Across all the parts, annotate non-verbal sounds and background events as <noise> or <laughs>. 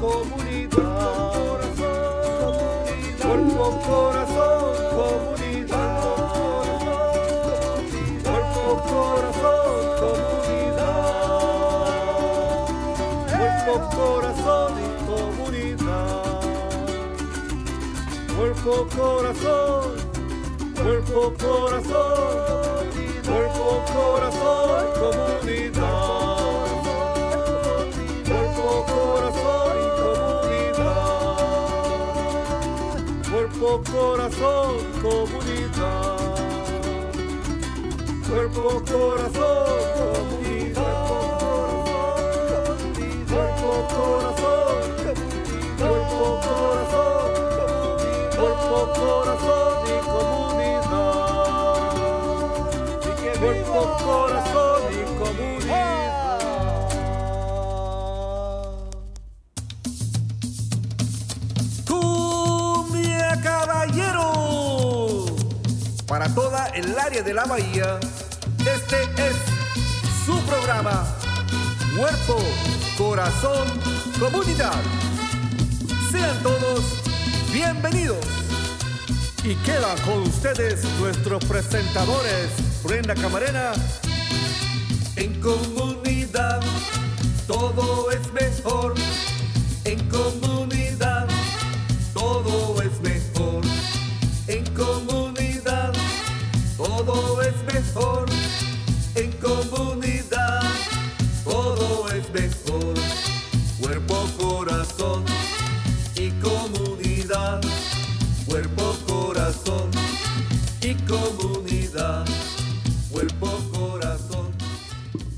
comunidad. Cuerpo, corazón, comunidad. Cuerpo, corazón, comunidad. Cuerpo, corazón comunidad. Cuerpo, corazón, cuerpo, corazón, cuerpo, corazón, comunidad. Cuerpo, corazón, comunidad. Cuerpo, corazón, cuerpo, corazón, cuerpo, corazón y comunidad. Cuerpo, corazón el área de la bahía, este es su programa. Cuerpo, corazón, comunidad. Sean todos bienvenidos. Y quedan con ustedes nuestros presentadores, Brenda Camarena. En comunidad todo y comunidad. Cuerpo.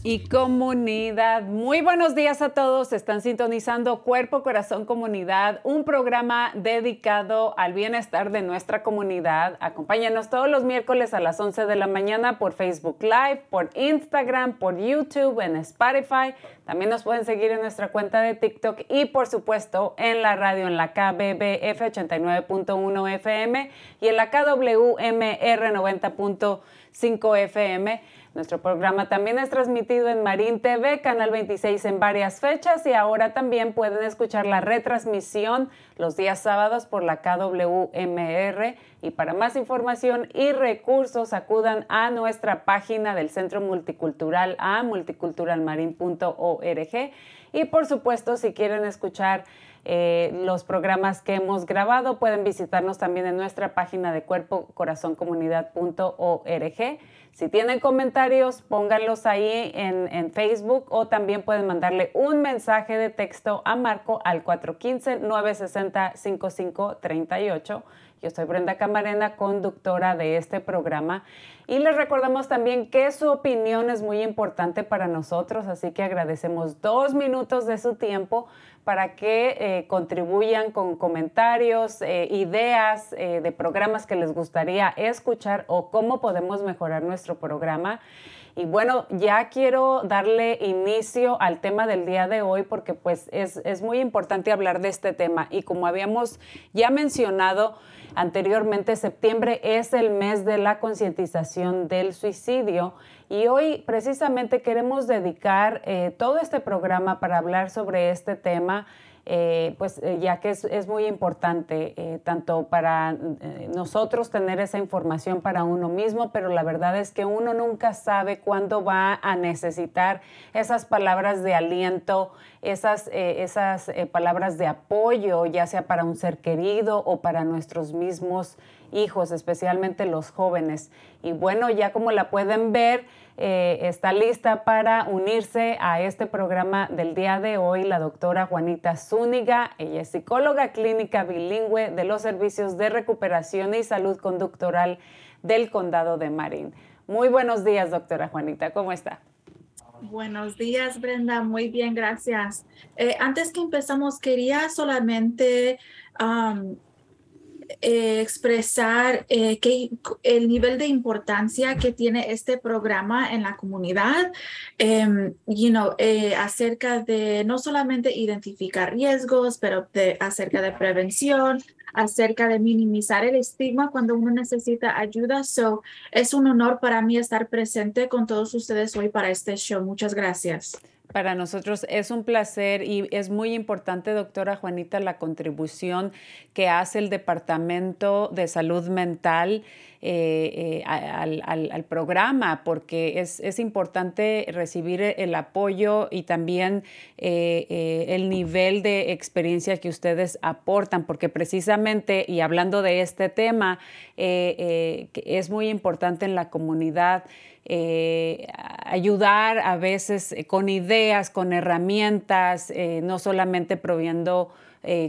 Y comunidad. Muy buenos días a todos. Están sintonizando Cuerpo, Corazón, Comunidad, un programa dedicado al bienestar de nuestra comunidad. Acompáñanos todos los miércoles a las 11 de la mañana por Facebook Live, por Instagram, por YouTube, en Spotify. También nos pueden seguir en nuestra cuenta de TikTok y por supuesto en la radio en la KBBF 89.1 FM y en la KWMR 90.5 FM. Nuestro programa también es transmitido en Marín TV, Canal 26 en varias fechas y ahora también pueden escuchar la retransmisión los días sábados por la KWMR. Y para más información y recursos acudan a nuestra página del Centro Multicultural a multiculturalmarin.org. Y por supuesto, si quieren escuchar eh, los programas que hemos grabado, pueden visitarnos también en nuestra página de cuerpocorazoncomunidad.org. Si tienen comentarios, pónganlos ahí en, en, Facebook o también pueden mandarle un mensaje de texto a Marco al 415-960-5538. Yo soy Brenda Camarena, conductora de este programa. Y les recordamos también que su opinión es muy importante para nosotros, así que agradecemos dos minutos de su tiempo para que eh, contribuyan con comentarios, eh, ideas eh, de programas que les gustaría escuchar o cómo podemos mejorar nuestro programa. Y bueno, ya quiero darle inicio al tema del día de hoy porque pues es, es muy importante hablar de este tema. Y como habíamos ya mencionado anteriormente, septiembre es el mes de la concientización del suicidio. Y hoy precisamente queremos dedicar eh, todo este programa para hablar sobre este tema. Eh, pues eh, ya que es, muy importante tanto para nosotros tener esa información para uno mismo, pero la verdad es que uno nunca sabe cuándo va a necesitar esas palabras de aliento, esas, esas palabras de apoyo, ya sea para un ser querido o para nuestros mismos hijos, especialmente los jóvenes. Y bueno, ya como la pueden ver, eh, está lista para unirse a este programa del día de hoy la doctora Juanita Zúñiga. Ella es psicóloga clínica bilingüe de los servicios de recuperación y salud conductoral del condado de Marín. Muy buenos días, doctora Juanita. ¿Cómo está? Buenos días, Brenda. Muy bien, gracias. Eh, antes que empezamos, quería solamente um, eh, expresar eh, que el nivel de importancia que tiene este programa en la comunidad, you know, eh, acerca de no solamente identificar riesgos, pero acerca de prevención, acerca de minimizar el estigma cuando uno necesita ayuda. So, es un honor para mí estar presente con todos ustedes hoy para este show. Muchas gracias. Para nosotros es un placer y es muy importante, doctora Juanita, la contribución que hace el Departamento de Salud Mental eh, eh, al, programa, porque es, es, importante recibir el apoyo y también eh, el nivel de experiencia que ustedes aportan, porque precisamente, y hablando de este tema, es muy importante en la comunidad. Ayudar a veces con ideas, con herramientas, no solamente proviendo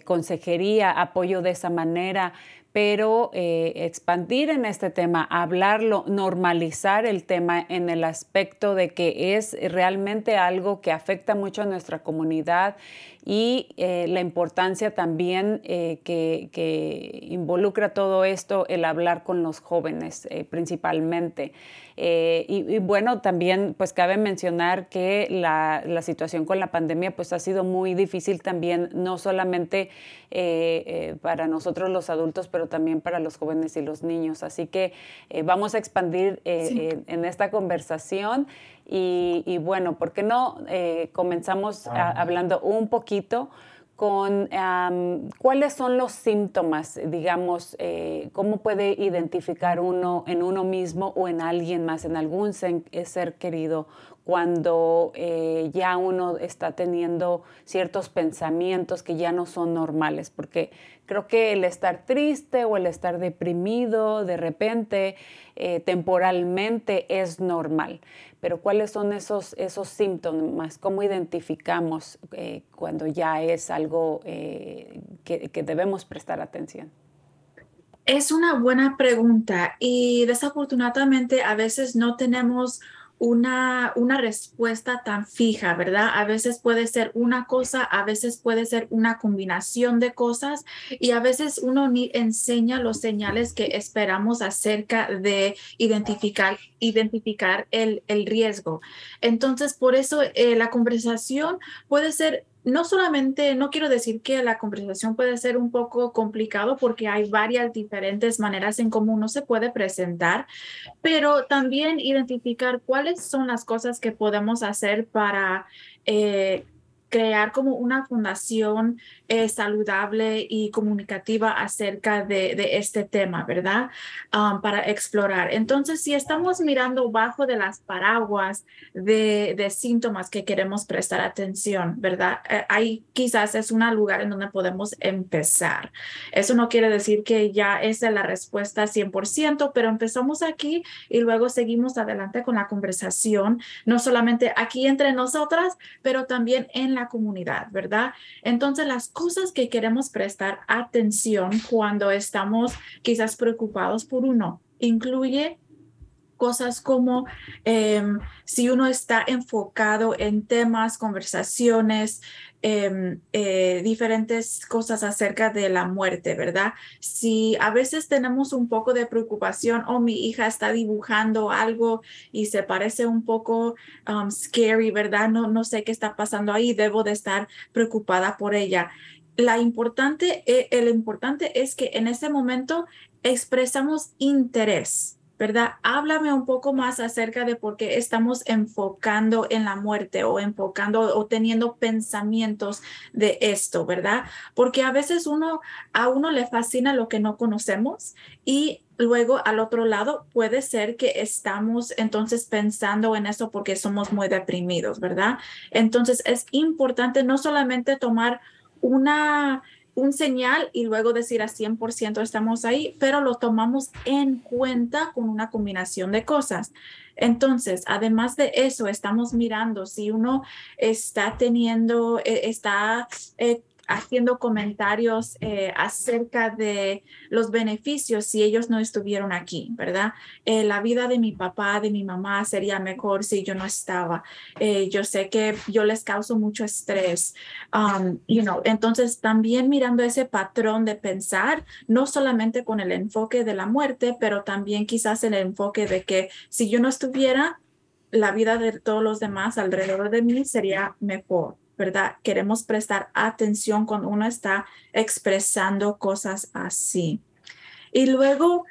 consejería, apoyo de esa manera, pero eh, expandir en este tema, hablarlo, normalizar el tema en el aspecto de que es realmente algo que afecta mucho a nuestra comunidad y eh, la importancia también eh, que, involucra todo esto, el hablar con los jóvenes principalmente. Y, bueno, también pues cabe mencionar que la, la, situación con la pandemia pues ha sido muy difícil también, no solamente para nosotros los adultos, pero también para los jóvenes y los niños. Así que eh, vamos a expandir eh, en, esta conversación y, bueno, ¿por qué no eh, comenzamos hablando un poquito? con cuáles son los síntomas, digamos, cómo puede identificar uno en uno mismo o en alguien más, en algún ser querido, cuando eh, ya uno está teniendo ciertos pensamientos que ya no son normales, porque creo que el estar triste o el estar deprimido de repente, eh, temporalmente, es normal. Pero ¿cuáles son esos, esos síntomas? ¿Cómo identificamos eh, cuando ya es algo que, que debemos prestar atención? Es una buena pregunta y desafortunadamente a veces no tenemos una, una respuesta tan fija, ¿verdad? A veces puede ser una cosa, a veces puede ser una combinación de cosas y a veces uno ni enseña los señales que esperamos acerca de identificar, identificar el, el riesgo. Entonces, por eso eh, la conversación puede ser no solamente, no quiero decir que la conversación puede ser un poco complicado porque hay varias diferentes maneras en cómo uno se puede presentar, pero también identificar cuáles son las cosas que podemos hacer para eh, crear como una fundación eh, saludable y comunicativa acerca de, este tema, ¿verdad? Um, para explorar. Entonces, si estamos mirando bajo de las paraguas de, síntomas que queremos prestar atención, ¿verdad? Eh, ahí quizás es un lugar en donde podemos empezar. Eso no quiere decir que ya es la respuesta 100%, pero empezamos aquí y luego seguimos adelante con la conversación, no solamente aquí entre nosotras, pero también en la comunidad, ¿verdad? Entonces, las cosas que queremos prestar atención cuando estamos quizás preocupados por uno incluye cosas como em, si uno está enfocado en temas, conversaciones, Em, eh, diferentes cosas acerca de la muerte, ¿verdad? Si a veces tenemos un poco de preocupación o oh, mi hija está dibujando algo y se parece un poco um, scary, ¿verdad? No, no sé qué está pasando ahí, debo de estar preocupada por ella. La importante, eh, el importante es que en ese momento expresamos interés ¿verdad? Háblame un poco más acerca de por qué estamos enfocando en la muerte o enfocando o teniendo pensamientos de esto, ¿verdad? Porque a veces uno, a uno le fascina lo que no conocemos y Luego, al otro lado, puede ser que estamos entonces pensando en eso porque somos muy deprimidos, ¿verdad? Entonces, es importante no solamente tomar una un señal y luego decir a 100% estamos ahí, pero lo tomamos en cuenta con una combinación de cosas. Entonces, además de eso, estamos mirando si uno está teniendo, eh, está eh, haciendo comentarios eh, acerca de los beneficios si ellos no estuvieron aquí, ¿verdad? Eh, la vida de mi papá, de mi mamá sería mejor si yo no estaba. Eh, yo sé que yo les causo mucho estrés, um, you know, entonces también mirando ese patrón de pensar, no solamente con el enfoque de la muerte, pero también quizás el enfoque de que si yo no estuviera, la vida de todos los demás alrededor de mí sería mejor. ¿Verdad? Queremos prestar atención cuando uno está expresando cosas así. Y luego,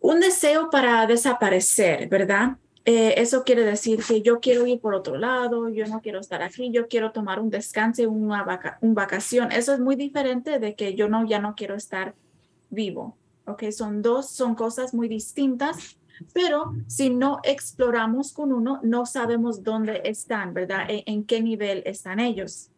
un deseo para desaparecer, ¿verdad? eh, eso quiere decir que yo quiero ir por otro lado, yo no quiero estar aquí, yo quiero tomar un descanso, una vaca vacación. Eso es muy diferente de que yo no, ya no quiero estar vivo. Ok, son dos, son cosas muy distintas, pero si no exploramos con uno, no sabemos dónde están, ¿verdad? E, en qué nivel están ellos.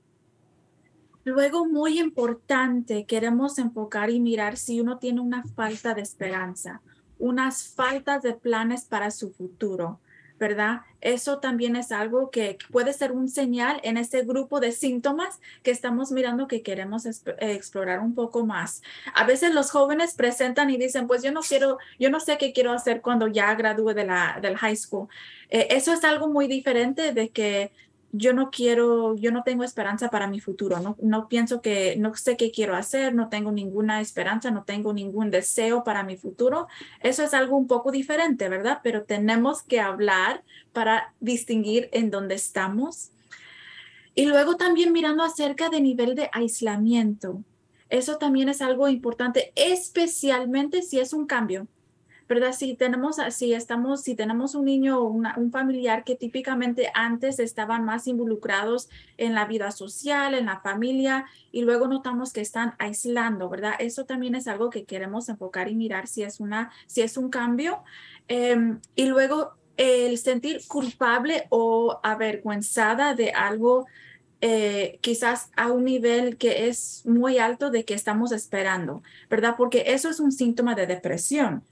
Luego, muy importante, queremos enfocar y mirar si uno tiene una falta de esperanza, unas faltas de planes para su futuro, ¿verdad? Eso también es algo que puede ser un señal en ese grupo de síntomas que estamos mirando que queremos explorar un poco más. A veces los jóvenes presentan y dicen, pues yo no quiero, yo no sé qué quiero hacer cuando ya gradúe de la, del high school. Eh, eso es algo muy diferente de que yo no quiero, yo no tengo esperanza para mi futuro, no, no pienso que, no sé qué quiero hacer, no tengo ninguna esperanza, no tengo ningún deseo para mi futuro. Eso es algo un poco diferente, ¿verdad? Pero tenemos que hablar para distinguir en dónde estamos. Y luego también mirando acerca de nivel de aislamiento. Eso también es algo importante, especialmente si es un cambio. ¿Verdad? Si tenemos, si estamos, si tenemos un niño o un familiar que típicamente antes estaban más involucrados en la vida social, en la familia, y luego notamos que están aislando, ¿verdad? Eso también es algo que queremos enfocar y mirar si es una, si es un cambio. Em, y luego el sentir culpable o avergüenzada de algo eh, quizás a un nivel que es muy alto de que estamos esperando, ¿verdad? Porque eso es un síntoma de depresión.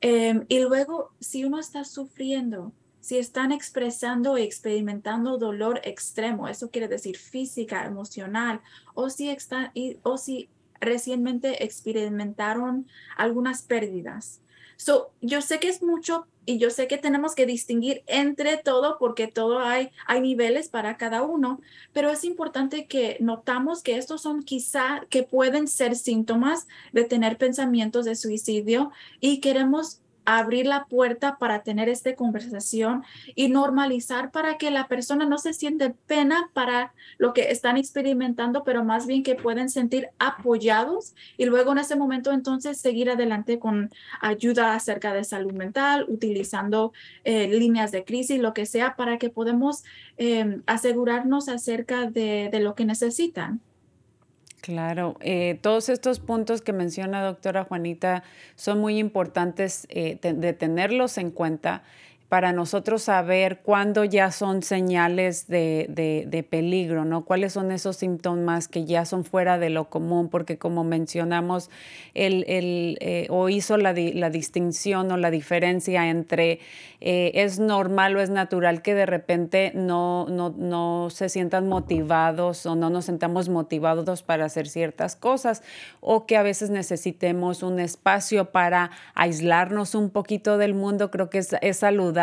Em, y luego, si uno está sufriendo, si están expresando y experimentando dolor extremo, eso quiere decir física, emocional, o si, están, o si recientemente experimentaron algunas pérdidas. So, yo sé que es mucho y yo sé que tenemos que distinguir entre todo porque todo hay, hay niveles para cada uno, pero es importante que notamos que estos son quizá que pueden ser síntomas de tener pensamientos de suicidio y queremos abrir la puerta para tener esta conversación y normalizar para que la persona no se siente pena para lo que están experimentando, pero más bien que pueden sentir apoyados y luego en ese momento entonces seguir adelante con ayuda acerca de salud mental, utilizando eh, líneas de crisis, lo que sea, para que podamos eh, asegurarnos acerca de lo que necesitan. Claro, eh, todos estos puntos que menciona doctora Juanita son muy importantes eh, de tenerlos en cuenta para nosotros saber cuándo ya son señales de, peligro, ¿no? ¿Cuáles son esos síntomas que ya son fuera de lo común? Porque como mencionamos, el, eh, o hizo la, distinción o la diferencia entre eh, es normal o es natural que de repente no, no, no se sientan motivados o no nos sentamos motivados para hacer ciertas cosas o que a veces necesitemos un espacio para aislarnos un poquito del mundo. Creo que es, es saludable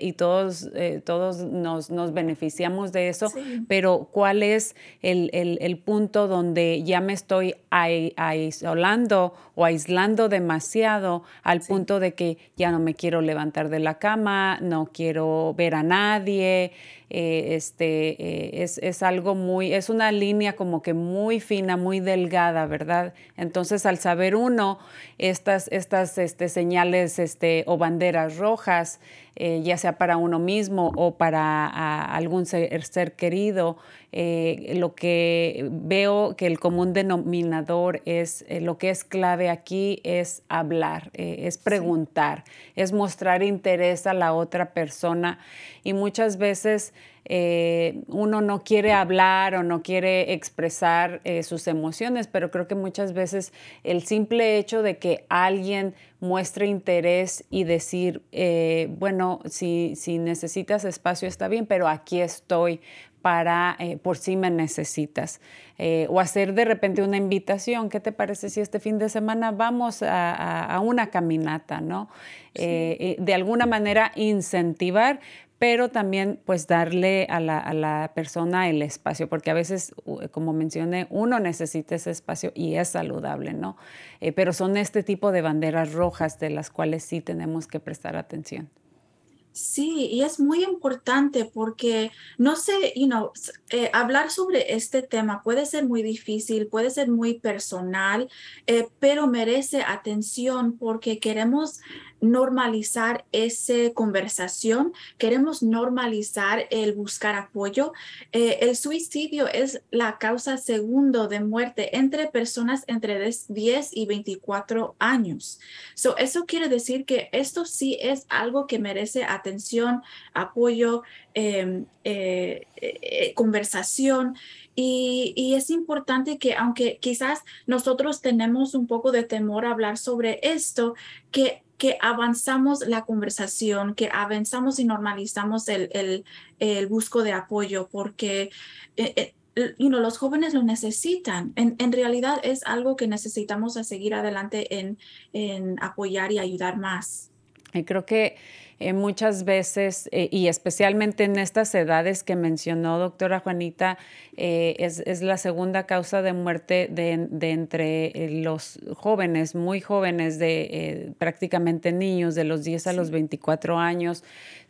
y todos, eh, todos nos, nos, beneficiamos de eso, pero ¿cuál es el, el, el, punto donde ya me estoy aislando o aislando demasiado al punto de que ya no me quiero levantar de la cama, no quiero ver a nadie? Eh, este, eh, es, es, algo muy, es una línea como que muy fina, muy delgada, ¿verdad? Entonces, al saber uno estas, estas este, señales este, o banderas rojas, eh, ya sea para uno mismo o para algún ser, ser querido, lo que veo que el común denominador es, lo que es clave aquí es hablar, es preguntar, es mostrar interés a la otra persona. Y muchas veces eh, uno no quiere hablar o no quiere expresar eh, sus emociones, pero creo que muchas veces el simple hecho de que alguien muestre interés y decir, eh, bueno, si, si necesitas espacio está bien, pero aquí estoy para por si me necesitas. o hacer de repente una invitación, ¿qué te parece si este fin de semana vamos a, una caminata, ¿no? de alguna manera incentivar, pero también pues darle a la, persona el espacio, porque a veces, como mencioné, uno necesita ese espacio y es saludable, ¿no? Eh, pero son este tipo de banderas rojas de las cuales sí tenemos que prestar atención. Sí, y es muy importante porque, no sé, you know, eh, hablar sobre este tema puede ser muy difícil, puede ser muy personal, eh, pero merece atención porque queremos normalizar esa conversación, queremos normalizar el buscar apoyo. Eh, el suicidio es la causa segundo de muerte entre personas entre 10 y 24 años. So, eso quiere decir que esto sí es algo que merece atención, apoyo, em, eh, eh, conversación. Y, y, es importante que aunque quizás nosotros tenemos un poco de temor a hablar sobre esto, que que avanzamos la conversación, que avanzamos y normalizamos el, el, el busco de apoyo, porque eh, eh, los jóvenes lo necesitan. En, en, realidad es algo que necesitamos a seguir adelante en, en apoyar y ayudar más. Y creo que eh, muchas veces, eh, y especialmente en estas edades que mencionó doctora Juanita, eh, es, es, la segunda causa de muerte de, de entre los jóvenes, muy jóvenes, de prácticamente niños, de los 10 a los 24 años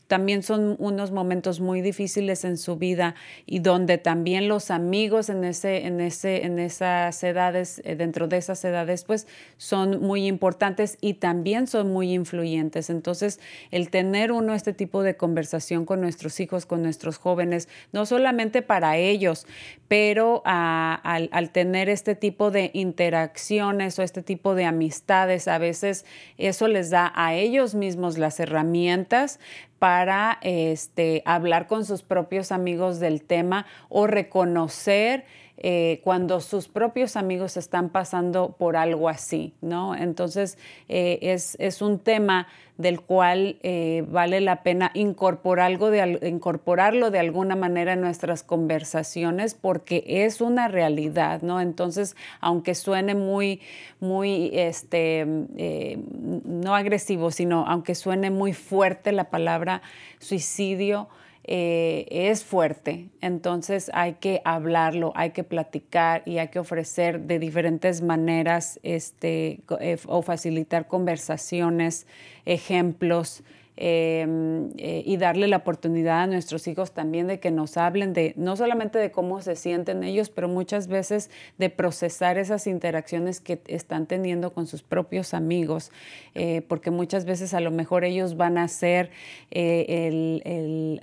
también son unos momentos muy difíciles en su vida y donde también los amigos en, ese, en, ese, en esas edades, eh, dentro de esas edades, pues son muy importantes y también son muy influyentes. Entonces, el tener uno este tipo de conversación con nuestros hijos, con nuestros jóvenes, no solamente para ellos, pero al, al tener este tipo de interacciones o este tipo de amistades, a veces eso les da a ellos mismos las herramientas para este, hablar con sus propios amigos del tema o reconocer eh, cuando sus propios amigos están pasando por algo así, ¿no? Entonces, eh, es, es, un tema del cual eh, vale la pena incorporarlo de, incorporarlo de alguna manera en nuestras conversaciones porque es una realidad, ¿no? Entonces, aunque suene muy, muy, este, no agresivo, sino aunque suene muy fuerte la palabra suicidio, eh, es fuerte. Entonces hay que hablarlo, hay que platicar y hay que ofrecer de diferentes maneras este, eh, o facilitar conversaciones, ejemplos. Em, eh, y darle la oportunidad a nuestros hijos también de que nos hablen de no solamente de cómo se sienten ellos, pero muchas veces de procesar esas interacciones que están teniendo con sus propios amigos, eh, porque muchas veces a lo mejor ellos van a ser eh, el,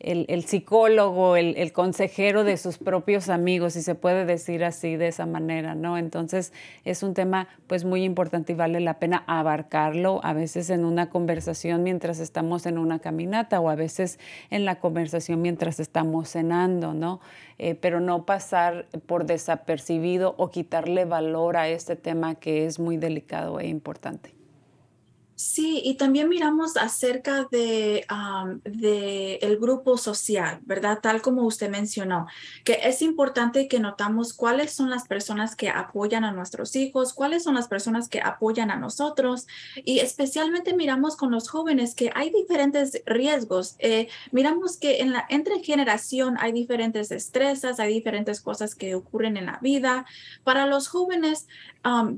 el el, psicólogo, el, consejero de sus propios amigos, si se puede decir así de esa manera, ¿no? Entonces es un tema pues muy importante y vale la pena abarcarlo a veces en una conversación mientras estamos en una caminata o a veces en la conversación mientras estamos cenando, ¿no? Eh, pero no pasar por desapercibido o quitarle valor a este tema que es muy delicado e importante. Sí, y también miramos acerca de, el grupo social, ¿verdad? Tal como usted mencionó, que es importante que notamos cuáles son las personas que apoyan a nuestros hijos, cuáles son las personas que apoyan a nosotros, y especialmente miramos con los jóvenes que hay diferentes riesgos. Eh, miramos que entre generación hay diferentes estresas, hay diferentes cosas que ocurren en la vida. Para los jóvenes,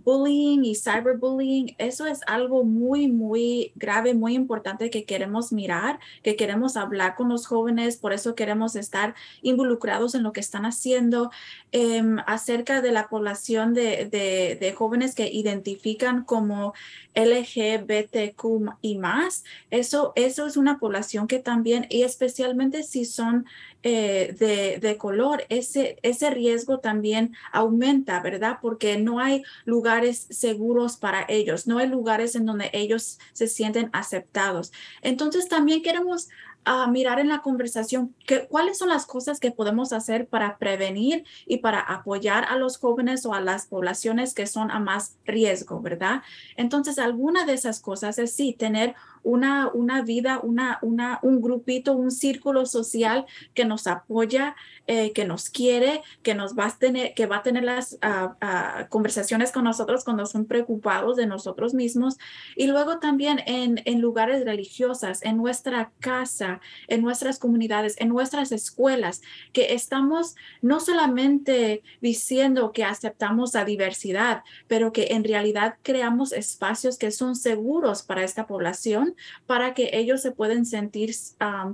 bullying y cyberbullying, eso es algo muy muy grave, muy importante que queremos mirar, que queremos hablar con los jóvenes, por eso queremos estar involucrados en lo que están haciendo em, acerca de la población de, de, jóvenes que identifican como LGBTQ y más. Eso, eso es una población que también, y especialmente si son eh, de, de, color, ese, ese riesgo también aumenta, ¿verdad? Porque no hay lugares seguros para ellos, no hay lugares en donde ellos se sienten aceptados. Entonces también queremos a mirar en la conversación que, cuáles son las cosas que podemos hacer para prevenir y para apoyar a los jóvenes o a las poblaciones que son a más riesgo, ¿verdad? Entonces, alguna de esas cosas es sí, tener una, una vida, una, una, un grupito, un círculo social que nos apoya, eh, que nos quiere, que nos va a tener, que va a tener las ah, ah, conversaciones con nosotros cuando son preocupados de nosotros mismos. Y luego también en, en lugares religiosos, en nuestra casa, en nuestras comunidades, en nuestras escuelas, que estamos no solamente diciendo que aceptamos la diversidad, pero que en realidad creamos espacios que son seguros para esta población, para que ellos se pueden sentir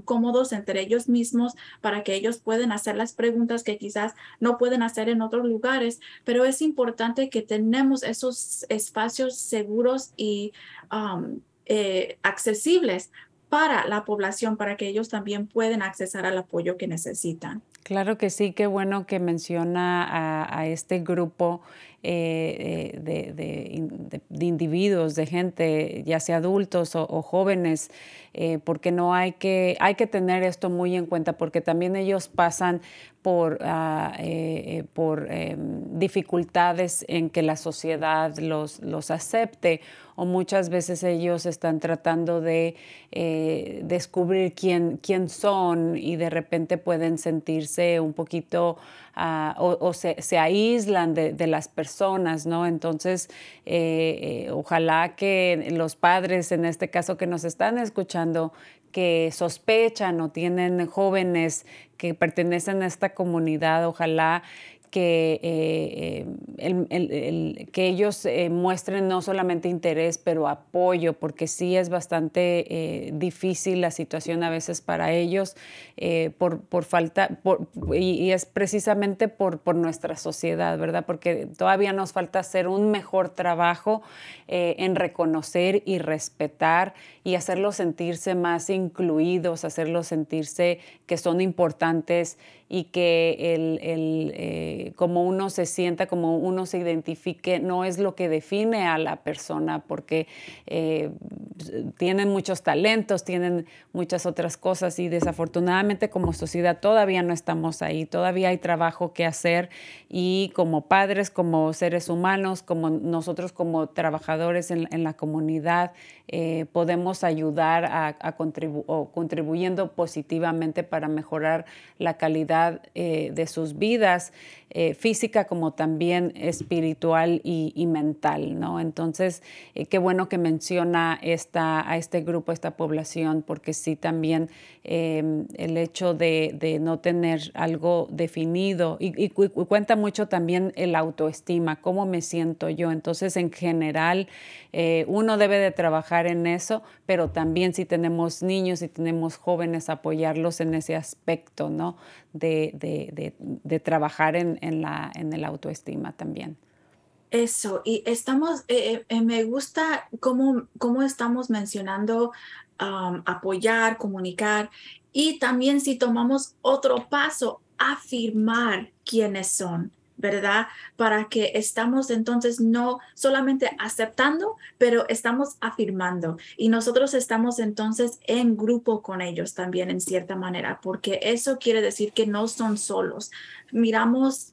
cómodos entre ellos mismos, para que ellos puedan hacer las preguntas que quizás no pueden hacer en otros lugares, pero es importante que tenemos esos espacios seguros y eh, accesibles para la población, para que ellos también puedan accesar al apoyo que necesitan. Claro que sí, qué bueno que menciona a, este grupo eh, eh, de, individuos, de gente, ya sea adultos o, jóvenes, eh, porque no hay que, hay que tener esto muy en cuenta, porque también ellos pasan por, ah, por em, dificultades en que la sociedad los, los acepte o muchas veces ellos están tratando de descubrir quién, quién son y de repente pueden sentirse un poquito ah, o, se, aíslan de, las personas, ¿no? Entonces, eh, eh, ojalá que los padres, en este caso que nos están escuchando, que sospechan o tienen jóvenes que pertenecen a esta comunidad, ojalá que, eh, eh, que ellos eh, muestren no solamente interés, pero apoyo, porque sí es bastante difícil la situación a veces para ellos por, por, falta, y, es precisamente por, por, nuestra sociedad, ¿verdad? Porque todavía nos falta hacer un mejor trabajo en reconocer y respetar y hacerlos sentirse más incluidos, hacerlos sentirse que son importantes y que el, el eh, como uno se sienta, como uno se identifique, no es lo que define a la persona, porque eh, tienen muchos talentos, tienen muchas otras cosas y desafortunadamente como sociedad todavía no estamos ahí, todavía hay trabajo que hacer y como padres, como seres humanos, como nosotros como trabajadores en, la comunidad, eh, podemos ayudar a, a contribuyendo positivamente para mejorar la calidad eh, de sus vidas, eh, física como también espiritual y, mental, ¿no? Entonces, eh, qué bueno que menciona esta, a este grupo, a esta población, porque sí también em, el hecho de, no tener algo definido y, cuenta mucho también el autoestima, cómo me siento yo. Entonces, en general, uno debe de trabajar en eso, pero también si tenemos niños y tenemos jóvenes, apoyarlos en ese aspecto, ¿no? de, trabajar en, la, en el autoestima también. Eso, y estamos, eh, eh, me gusta cómo, cómo estamos mencionando apoyar, comunicar y también si tomamos otro paso, afirmar quiénes son. ¿Verdad? Para que estamos entonces no solamente aceptando, pero estamos afirmando y nosotros estamos entonces en grupo con ellos también en cierta manera, porque eso quiere decir que no son solos. Miramos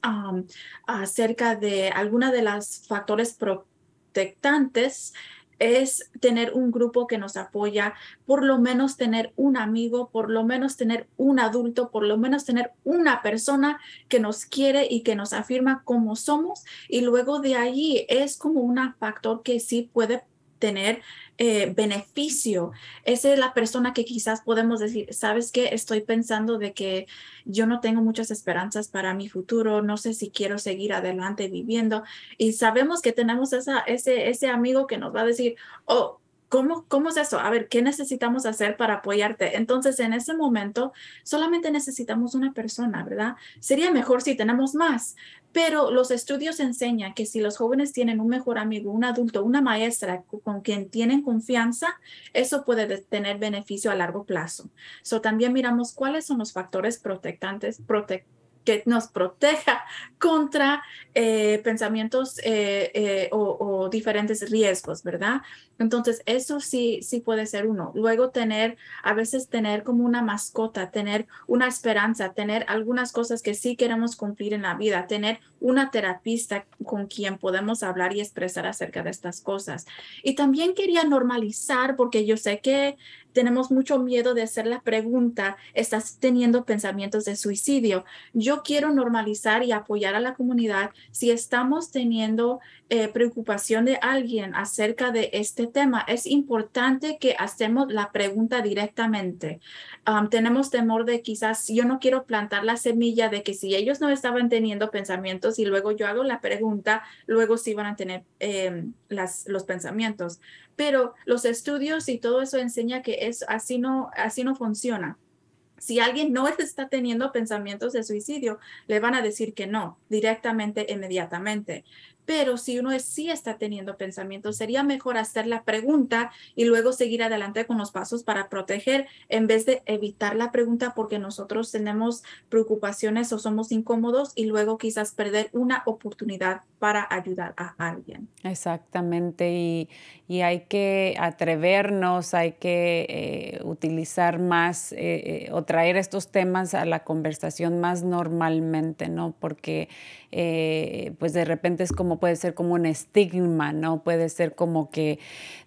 acerca de alguna de las factores protectantes es tener un grupo que nos apoya, por lo menos tener un amigo, por lo menos tener un adulto, por lo menos tener una persona que nos quiere y que nos afirma cómo somos. Y luego de ahí es como un factor que sí puede tener eh, beneficio. Esa es la persona que quizás podemos decir, sabes qué, estoy pensando de que yo no tengo muchas esperanzas para mi futuro, no sé si quiero seguir adelante viviendo. Y sabemos que tenemos esa, ese, ese amigo que nos va a decir, oh, ¿Cómo, ¿Cómo es eso? A ver, ¿qué necesitamos hacer para apoyarte? Entonces, en ese momento, solamente necesitamos una persona, ¿verdad? Sería mejor si tenemos más, pero los estudios enseñan que si los jóvenes tienen un mejor amigo, un adulto, una maestra con quien tienen confianza, eso puede tener beneficio a largo plazo. So, también miramos cuáles son los factores protectantes, que nos proteja contra eh, pensamientos eh, eh, o, diferentes riesgos, ¿verdad? Entonces, eso sí, sí puede ser uno. Luego tener, a veces tener como una mascota, tener una esperanza, tener algunas cosas que sí queremos cumplir en la vida, tener una terapista con quien podemos hablar y expresar acerca de estas cosas. Y también quería normalizar, porque yo sé que tenemos mucho miedo de hacer la pregunta, ¿estás teniendo pensamientos de suicidio? Yo quiero normalizar y apoyar a la comunidad si estamos teniendo eh, preocupación de alguien acerca de este tema. Es importante que hacemos la pregunta directamente. tenemos temor de quizás, yo no quiero plantar la semilla de que si ellos no estaban teniendo pensamientos y luego yo hago la pregunta, luego sí van a tener em, las, los pensamientos pero los estudios y todo eso enseña que es así no así no funciona. Si alguien no <laughs> está teniendo pensamientos de suicidio, le van a decir que no directamente, inmediatamente. Pero si uno sí está teniendo pensamientos, sería mejor hacer la pregunta y luego seguir adelante con los pasos para proteger en vez de evitar la pregunta porque nosotros tenemos preocupaciones o somos incómodos y luego quizás perder una oportunidad para ayudar a alguien. Exactamente, y, y hay que atrevernos, hay que eh, utilizar más eh, eh, o traer estos temas a la conversación más normalmente, ¿no? Porque pues de repente es como puede ser como un estigma, ¿no? Puede ser como que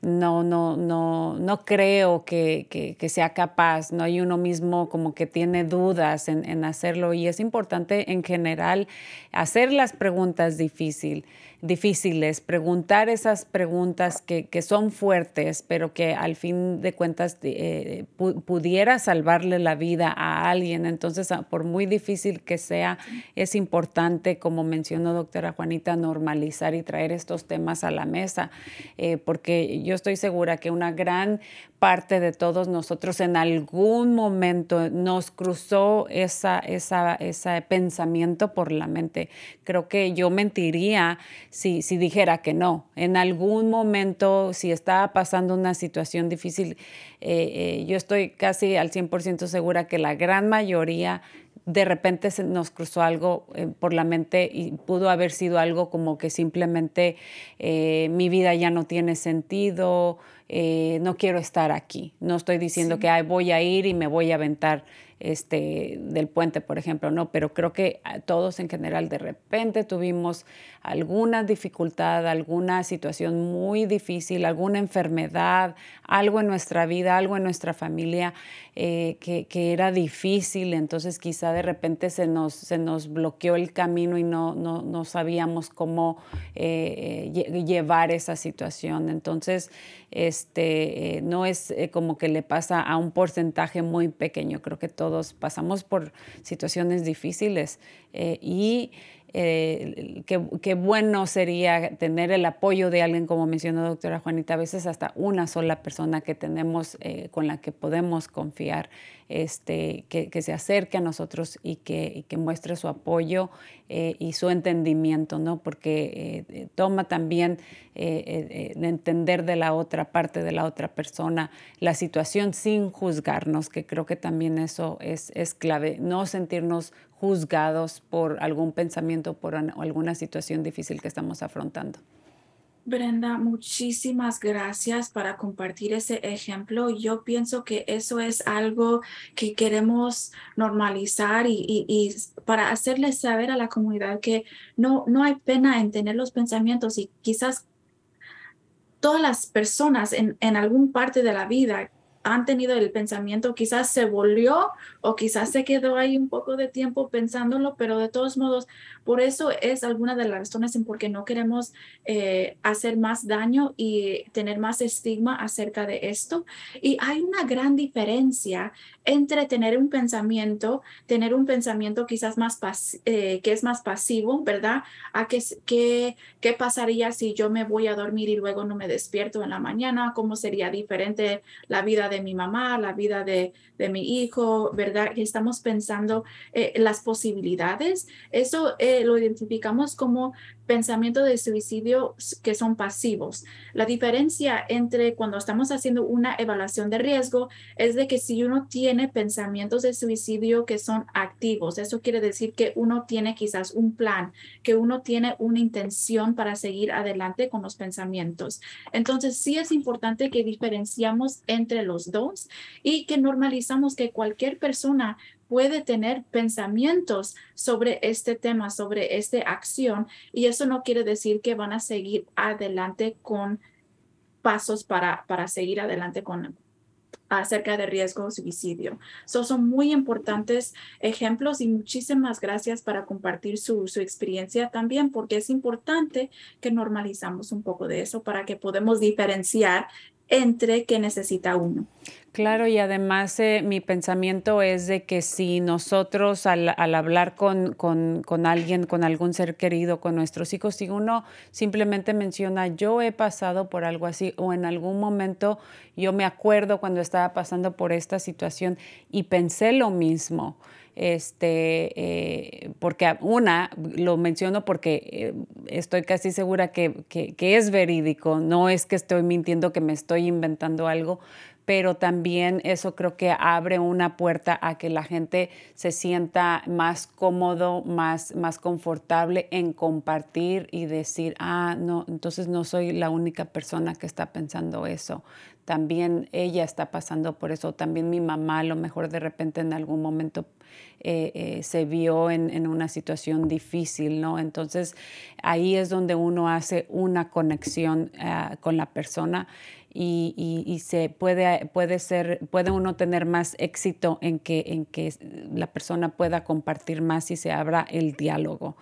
no, no, no, no creo que, que, sea capaz, ¿no? Y uno mismo como que tiene dudas en, en hacerlo y es importante en general hacer las preguntas difíciles difíciles, preguntar esas preguntas que, son fuertes, pero que al fin de cuentas eh, pudiera salvarle la vida a alguien. Entonces, ah, por muy difícil que sea, es importante, como mencionó doctora Juanita, normalizar y traer estos temas a la mesa, eh, porque yo estoy segura que una gran parte de todos nosotros en algún momento nos cruzó esa, esa, ese pensamiento por la mente. Creo que yo mentiría si, si dijera que no. En algún momento, si estaba pasando una situación difícil, eh, eh, yo estoy casi al 100% segura que la gran mayoría de repente se nos cruzó algo eh, por la mente y pudo haber sido algo como que simplemente mi vida ya no tiene sentido, eh, no quiero estar aquí. No estoy diciendo que voy a ir y me voy a aventar este, del puente, por ejemplo, no, pero creo que todos en general de repente tuvimos alguna dificultad, alguna situación muy difícil, alguna enfermedad, algo en nuestra vida, algo en nuestra familia eh, que, era difícil, entonces quizá de repente se nos, se nos bloqueó el camino y no, no, sabíamos cómo eh, llevar esa situación. Entonces, este, eh, no es como que le pasa a un porcentaje muy pequeño, creo que todos pasamos por situaciones difíciles y eh, qué, bueno sería tener el apoyo de alguien, como mencionó doctora Juanita, a veces hasta una sola persona que tenemos, eh, con la que podemos confiar, este, que, se acerque a nosotros y que, que muestre su apoyo eh, y su entendimiento, ¿no? Porque toma también entender de la otra parte, de la otra persona, la situación sin juzgarnos, que creo que también eso es, es clave, no sentirnos juzgados por algún pensamiento, por alguna situación difícil que estamos afrontando. Brenda, muchísimas gracias para compartir ese ejemplo. Yo pienso que eso es algo que queremos normalizar y, para hacerles saber a la comunidad que no, no hay pena en tener los pensamientos y quizás todas las personas en, en algún parte de la vida han tenido el pensamiento, quizás se volvió o quizás se quedó ahí un poco de tiempo pensándolo, pero de todos modos, por eso es alguna de las razones en por qué no queremos eh, hacer más daño y tener más estigma acerca de esto. Y hay una gran diferencia entre tener un pensamiento, tener un pensamiento quizás más eh, que es más pasivo, ¿verdad? A que, que, qué pasaría si yo me voy a dormir y luego no me despierto en la mañana, cómo sería diferente la vida de mi mamá, la vida de, de mi hijo, ¿verdad? Que estamos pensando eh, las posibilidades. Eso eh, lo identificamos como pensamiento de suicidio que son pasivos. La diferencia entre cuando estamos haciendo una evaluación de riesgo es de que si uno tiene pensamientos de suicidio que son activos, eso quiere decir que uno tiene quizás un plan, que uno tiene una intención para seguir adelante con los pensamientos. Entonces, sí es importante que diferenciamos entre los dos y que normalizamos que cualquier persona puede tener pensamientos sobre este tema, sobre esta acción, y eso no quiere decir que van a seguir adelante con pasos para, para seguir adelante con, acerca de riesgo de suicidio. son muy importantes ejemplos y muchísimas gracias para compartir su, su, experiencia también, porque es importante que normalizamos un poco de eso para que podamos diferenciar entre qué necesita uno. Claro, y además eh, mi pensamiento es de que si nosotros al, hablar con, con, alguien, con algún ser querido, con nuestros hijos, si uno simplemente menciona, yo he pasado por algo así, o en algún momento yo me acuerdo cuando estaba pasando por esta situación y pensé lo mismo este, eh, porque una, lo menciono porque eh, estoy casi segura que, que, es verídico, no es que estoy mintiendo, que me estoy inventando algo, pero también eso creo que abre una puerta a que la gente se sienta más cómodo, más, más confortable en compartir y decir, ah, no, entonces no soy la única persona que está pensando eso también ella está pasando por eso, también mi mamá a lo mejor de repente en algún momento eh, eh, se vio en, una situación difícil, ¿no? Entonces ahí es donde uno hace una conexión ah, con la persona y, se puede, puede, ser, puede uno tener más éxito en que, en que la persona pueda compartir más y se abra el diálogo.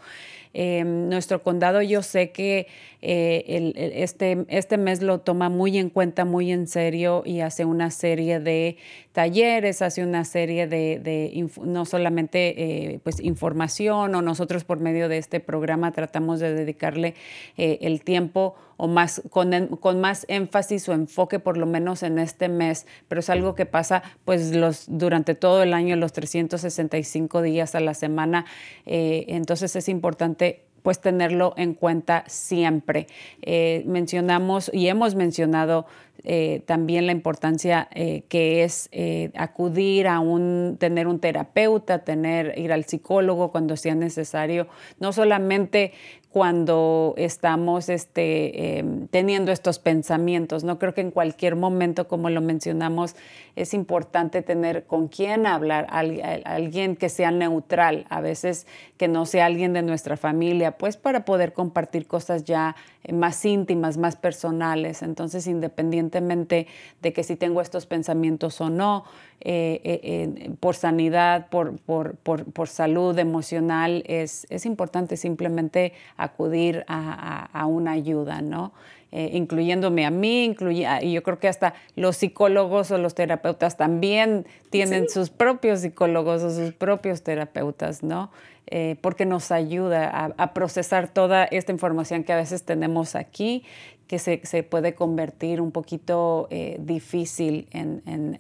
Em, nuestro condado yo sé que eh, este, este mes lo toma muy en cuenta, muy en serio y hace una serie de talleres, hace una serie de, no solamente eh, pues información o nosotros por medio de este programa tratamos de dedicarle eh, el tiempo o más con, con, más énfasis o enfoque por lo menos en este mes, pero es algo que pasa pues los durante todo el año, los 365 días a la semana, entonces es importante pues tenerlo en cuenta siempre. Eh, mencionamos y hemos mencionado eh, también la importancia eh, que es acudir a un, tener un terapeuta, tener, ir al psicólogo cuando sea necesario, no solamente cuando estamos este, em, teniendo estos pensamientos. No creo que en cualquier momento, como lo mencionamos, es importante tener con quién hablar, alguien que sea neutral, a veces que no sea alguien de nuestra familia, pues para poder compartir cosas ya eh, más íntimas, más personales. Entonces, independientemente de que si tengo estos pensamientos o no, eh, eh, por sanidad, por, por, por, por, salud emocional, es, es importante simplemente acudir a, a, una ayuda, ¿no? incluyéndome a mí, incluye, y yo creo que hasta los psicólogos o los terapeutas también tienen sus propios psicólogos o sus propios terapeutas, ¿no? Eh, porque nos ayuda a, procesar toda esta información que a veces tenemos aquí, que se, se puede convertir un poquito eh, difícil en, en,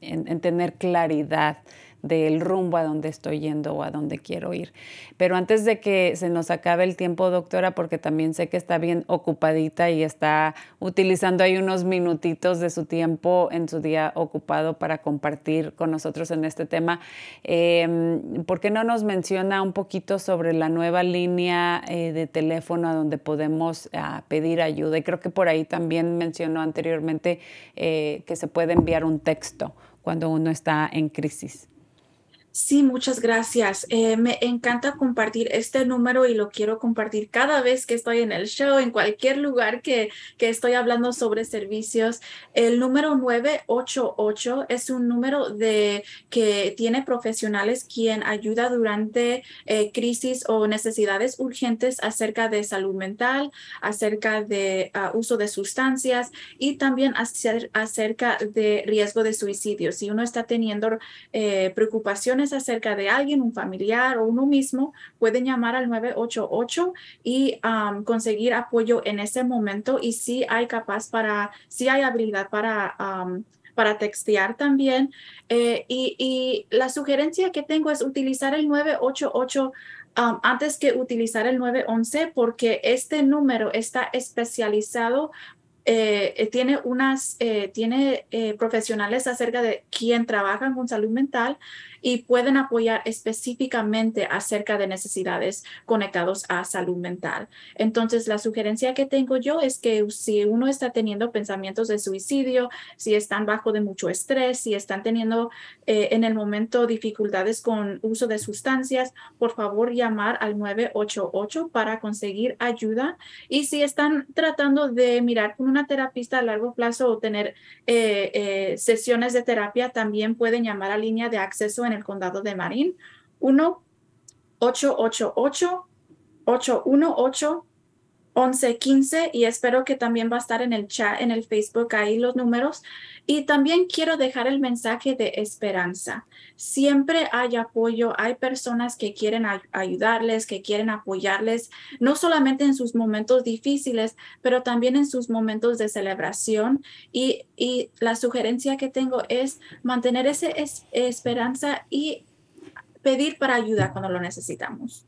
en, tener claridad del rumbo a donde estoy yendo o a donde quiero ir. Pero antes de que se nos acabe el tiempo, doctora, porque también sé que está bien ocupadita y está utilizando ahí unos minutitos de su tiempo en su día ocupado para compartir con nosotros en este tema, em, ¿por qué no nos menciona un poquito sobre la nueva línea eh, de teléfono a donde podemos ah, pedir ayuda? Y creo que por ahí también mencionó anteriormente eh, que se puede enviar un texto cuando uno está en crisis. Sí, muchas gracias. Eh, me encanta compartir este número y lo quiero compartir cada vez que estoy en el show, en cualquier lugar que, que estoy hablando sobre servicios. El número 988 es un número de que tiene profesionales quien ayuda durante eh, crisis o necesidades urgentes acerca de salud mental, acerca de ah, uso de sustancias y también acerca de riesgo de suicidio. Si uno está teniendo eh, preocupaciones acerca de alguien, un familiar o uno mismo, pueden llamar al 988 y conseguir apoyo en ese momento y si hay capaz para, si hay habilidad para... para textear también. Eh, y, la sugerencia que tengo es utilizar el 988 antes que utilizar el 911 porque este número está especializado eh, eh, tiene unas, tiene profesionales acerca de quién trabajan con salud mental y pueden apoyar específicamente acerca de necesidades conectados a salud mental. Entonces, la sugerencia que tengo yo es que si uno está teniendo pensamientos de suicidio, si están bajo de mucho estrés, si están teniendo eh, en el momento dificultades con uso de sustancias, por favor llamar al 988 para conseguir ayuda. Y si están tratando de mirar con una terapista a largo plazo o tener eh, eh, sesiones de terapia, también pueden llamar a línea de acceso en el condado de Marín 1 888 818 1115 y espero que también va a estar en el chat, en el Facebook, ahí los números. Y también quiero dejar el mensaje de esperanza. Siempre hay apoyo, hay personas que quieren ayudarles, que quieren apoyarles, no solamente en sus momentos difíciles, pero también en sus momentos de celebración. Y, y la sugerencia que tengo es mantener esa esperanza y pedir para ayuda cuando lo necesitamos.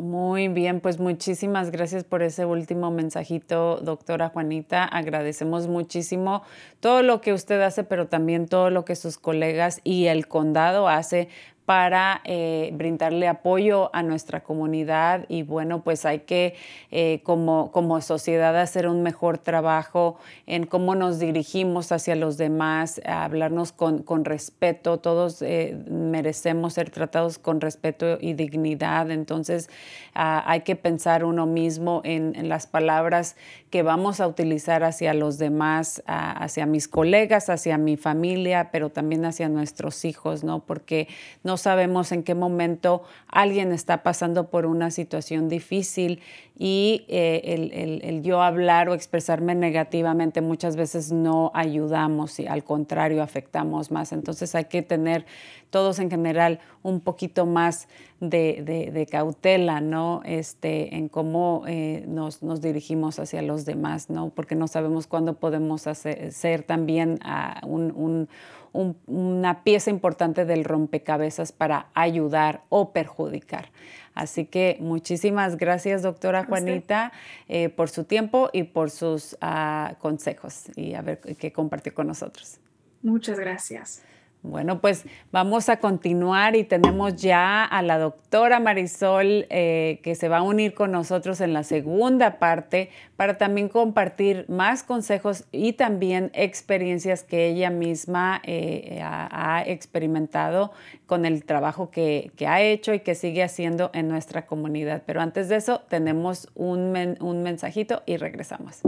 Muy bien, pues muchísimas gracias por ese último mensajito, doctora Juanita. Agradecemos muchísimo todo lo que usted hace, pero también todo lo que sus colegas y el condado hace para eh, brindarle apoyo a nuestra comunidad y bueno, pues hay que eh, como, como sociedad hacer un mejor trabajo en cómo nos dirigimos hacia los demás, hablarnos con, con respeto, todos eh, merecemos ser tratados con respeto y dignidad, entonces ah, hay que pensar uno mismo en, en, las palabras que vamos a utilizar hacia los demás, ah, hacia mis colegas, hacia mi familia, pero también hacia nuestros hijos, ¿no? Porque no sabemos en qué momento alguien está pasando por una situación difícil y eh, el, el, yo hablar o expresarme negativamente muchas veces no ayudamos y al contrario afectamos más. Entonces hay que tener todos en general un poquito más de, de, cautela, ¿no? Este, en cómo eh, nos, nos, dirigimos hacia los demás, ¿no? Porque no sabemos cuándo podemos hacer, ser también un, un una pieza importante del rompecabezas para ayudar o perjudicar. Así que muchísimas gracias, doctora Juanita, eh, por su tiempo y por sus uh, consejos y a ver qué compartió con nosotros. Muchas gracias. Bueno, pues vamos a continuar y tenemos ya a la doctora Marisol eh, que se va a unir con nosotros en la segunda parte para también compartir más consejos y también experiencias que ella misma eh, ha, experimentado con el trabajo que, ha hecho y que sigue haciendo en nuestra comunidad. Pero antes de eso, tenemos un, un mensajito y regresamos.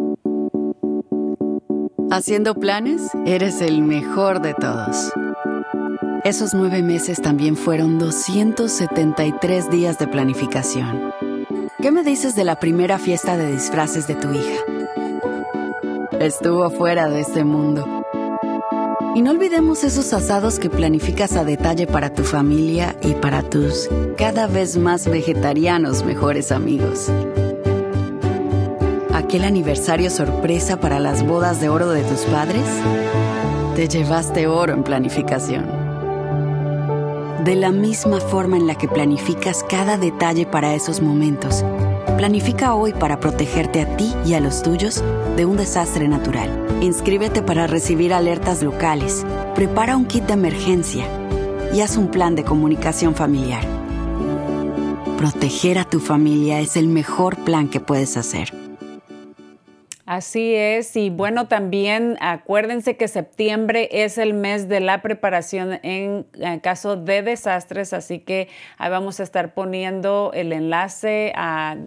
Haciendo planes, eres el mejor de todos. Esos nueve meses también fueron 273 días de planificación. ¿Qué me dices de la primera fiesta de disfraces de tu hija? Estuvo fuera de este mundo. Y no olvidemos esos asados que planificas a detalle para tu familia y para tus cada vez más vegetarianos mejores amigos. Aquel aniversario sorpresa para las bodas de oro de tus padres. Te llevaste oro en planificación. De la misma forma en la que planificas cada detalle para esos momentos, planifica hoy para protegerte a ti y a los tuyos de un desastre natural. Inscríbete para recibir alertas locales, prepara un kit de emergencia y haz un plan de comunicación familiar. Proteger a tu familia es el mejor plan que puedes hacer. Así es, y bueno, también acuérdense que septiembre es el mes de la preparación en, caso de desastres, así que ahí vamos a estar poniendo el enlace a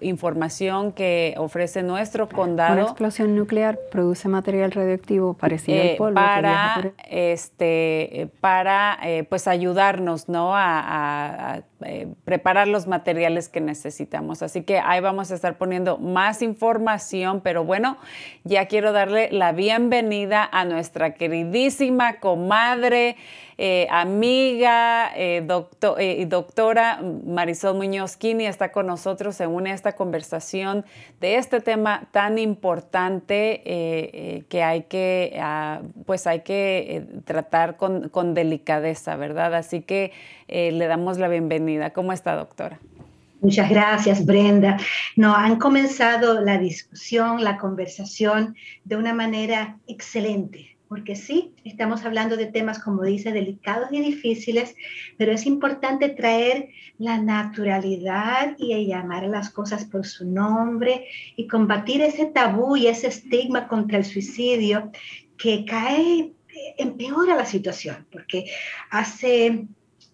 información que ofrece nuestro condado. Una explosión nuclear produce material radioactivo parecido al eh, polvo. Para, este, para eh, pues ayudarnos ¿no? a, eh, preparar los materiales que necesitamos. Así que ahí vamos a estar poniendo más información, pero bueno, ya quiero darle la bienvenida a nuestra queridísima comadre, eh, amiga eh, doctor, y doctora Marisol Muñoz Kini está con nosotros, se une a esta conversación de este tema tan importante que hay que, ah, pues hay que tratar con, con delicadeza, ¿verdad? Así que le damos la bienvenida. ¿Cómo está, doctora? Muchas gracias, Brenda. No, han comenzado la discusión, la conversación de una manera excelente. Porque sí, estamos hablando de temas, como dice, delicados y difíciles, pero es importante traer la naturalidad y llamar a las cosas por su nombre y combatir ese tabú y ese estigma contra el suicidio que cae, empeora la situación, porque hace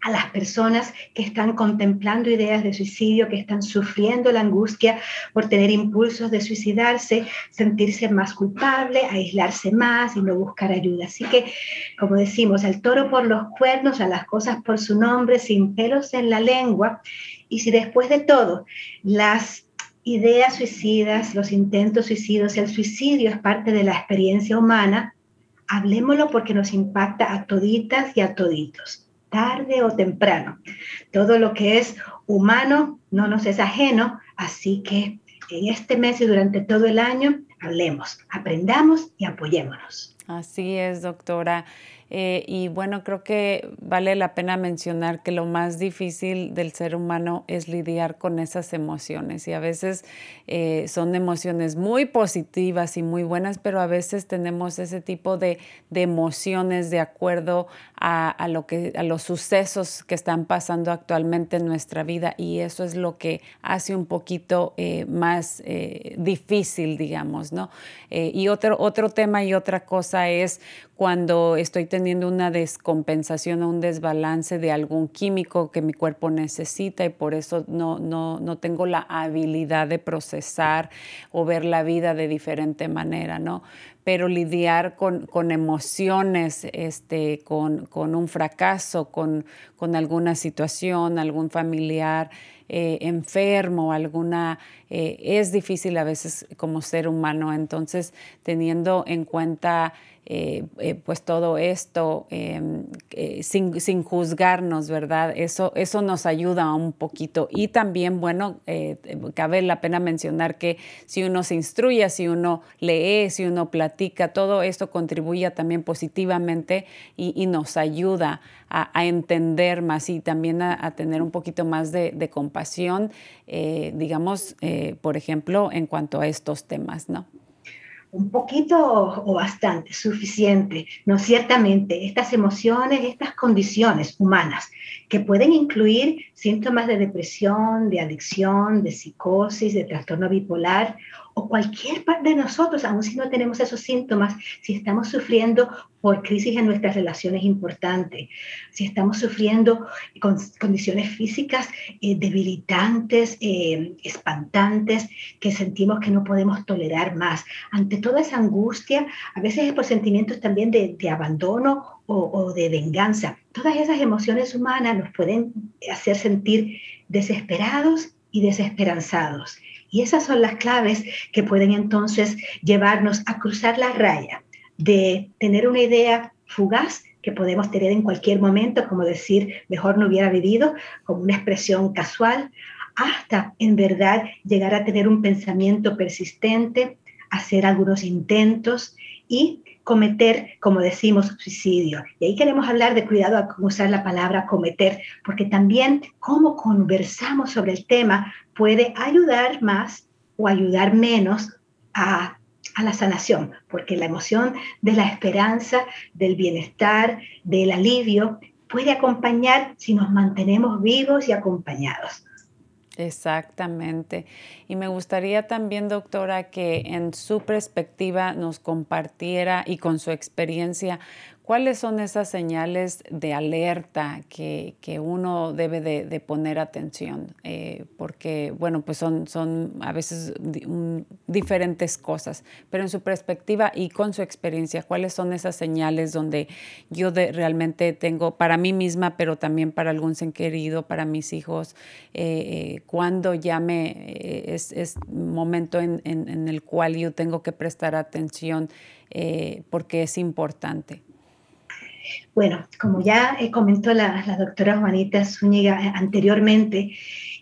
a las personas que están contemplando ideas de suicidio, que están sufriendo la angustia por tener impulsos de suicidarse, sentirse más culpable, aislarse más y no buscar ayuda. Así que, como decimos, el toro por los cuernos, a las cosas por su nombre, sin pelos en la lengua. Y si después de todo las ideas suicidas, los intentos suicidas, el suicidio es parte de la experiencia humana, hablemoslo porque nos impacta a toditas y a toditos tarde o temprano. Todo lo que es humano no nos es ajeno, así que en este mes y durante todo el año hablemos, aprendamos y apoyémonos. Así es, doctora. Eh, y bueno, creo que vale la pena mencionar que lo más difícil del ser humano es lidiar con esas emociones. Y a veces eh, son emociones muy positivas y muy buenas, pero a veces tenemos ese tipo de, emociones de acuerdo a, lo que, a los sucesos que están pasando actualmente en nuestra vida. Y eso es lo que hace un poquito eh, más difícil, digamos, ¿no? y otro, otro tema y otra cosa es cuando estoy teniendo una descompensación o un desbalance de algún químico que mi cuerpo necesita y por eso no, no, no tengo la habilidad de procesar o ver la vida de diferente manera, ¿no? Pero lidiar con, con emociones, este, con, con, un fracaso, con, con alguna situación, algún familiar, eh, enfermo, alguna, eh, es difícil a veces como ser humano. Entonces, teniendo en cuenta eh, eh, pues todo esto em, eh, sin, sin, juzgarnos, ¿verdad? Eso, eso nos ayuda un poquito. Y también, bueno, cabe la pena mencionar que si uno se instruye, si uno lee, si uno platica, todo esto contribuye también positivamente y, nos ayuda a, entender más y también a, tener un poquito más de, de compasión, digamos, por ejemplo, en cuanto a estos temas, ¿no? Un poquito o bastante, suficiente. No, ciertamente, estas emociones, estas condiciones humanas que pueden incluir síntomas de depresión, de adicción, de psicosis, de trastorno bipolar o cualquier parte de nosotros, aun si no tenemos esos síntomas, si estamos sufriendo por crisis en nuestras relaciones importantes, si estamos sufriendo con condiciones físicas eh, debilitantes, eh, espantantes, que sentimos que no podemos tolerar más. Ante toda esa angustia, a veces es por sentimientos también de, abandono o, de venganza. Todas esas emociones humanas nos pueden hacer sentir desesperados y desesperanzados. Y esas son las claves que pueden entonces llevarnos a cruzar la raya de tener una idea fugaz que podemos tener en cualquier momento, como decir, mejor no hubiera vivido, como una expresión casual, hasta en verdad llegar a tener un pensamiento persistente, hacer algunos intentos y cometer, como decimos, suicidio. Y ahí queremos hablar de cuidado con usar la palabra cometer, porque también cómo conversamos sobre el tema puede ayudar más o ayudar menos a, a la sanación, porque la emoción de la esperanza, del bienestar, del alivio, puede acompañar si nos mantenemos vivos y acompañados. Exactamente. Y me gustaría también, doctora, que en su perspectiva nos compartiera y con su experiencia ¿Cuáles son esas señales de alerta que, uno debe de, poner atención? Eh, porque, bueno, pues son, son a veces diferentes cosas, pero en su perspectiva y con su experiencia, ¿cuáles son esas señales donde yo realmente tengo para mí misma, pero también para algún ser querido, para mis hijos, eh, eh, cuando ya me, es, es momento en, el cual yo tengo que prestar atención porque es importante? Bueno, como ya eh, comentó la, doctora Juanita Zúñiga eh, anteriormente,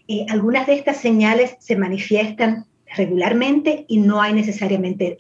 eh, algunas de estas señales se manifiestan regularmente y no hay necesariamente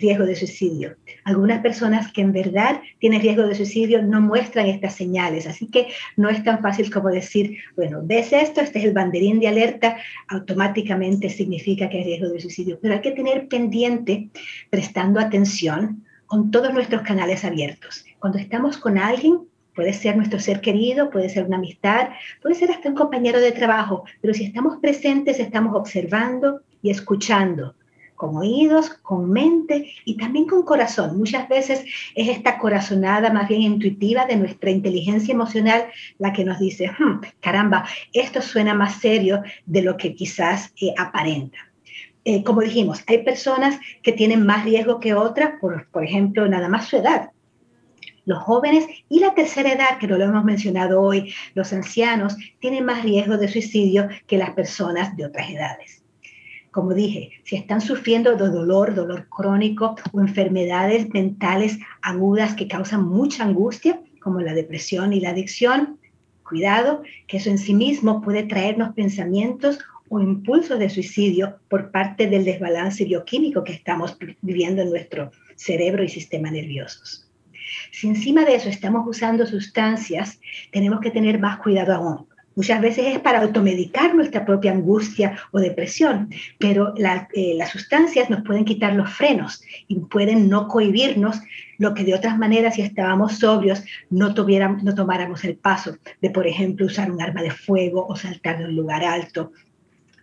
riesgo de suicidio. Algunas personas que en verdad tienen riesgo de suicidio no muestran estas señales, así que no es tan fácil como decir, bueno, ves esto, este es el banderín de alerta, automáticamente significa que hay riesgo de suicidio, pero hay que tener pendiente, prestando atención, con todos nuestros canales abiertos. Cuando estamos con alguien, puede ser nuestro ser querido, puede ser una amistad, puede ser hasta un compañero de trabajo, pero si estamos presentes, estamos observando y escuchando con oídos, con mente y también con corazón. Muchas veces es esta corazonada más bien intuitiva de nuestra inteligencia emocional la que nos dice, hmm, caramba, esto suena más serio de lo que quizás eh, aparenta. Eh, como dijimos, hay personas que tienen más riesgo que otras, por, por ejemplo, nada más su edad. Los jóvenes y la tercera edad, que no lo hemos mencionado hoy, los ancianos, tienen más riesgo de suicidio que las personas de otras edades como dije, si están sufriendo de dolor, dolor crónico o enfermedades mentales agudas que causan mucha angustia, como la depresión y la adicción, cuidado, que eso en sí mismo puede traernos pensamientos o impulsos de suicidio por parte del desbalance bioquímico que estamos viviendo en nuestro cerebro y sistema nerviosos. Si encima de eso estamos usando sustancias, tenemos que tener más cuidado aún, Muchas veces es para automedicar nuestra propia angustia o depresión, pero eh, las sustancias nos pueden quitar los frenos y pueden no cohibirnos lo que de otras maneras, si estábamos sobrios, no, no tomáramos el paso de, por ejemplo, usar un arma de fuego o saltar de un lugar alto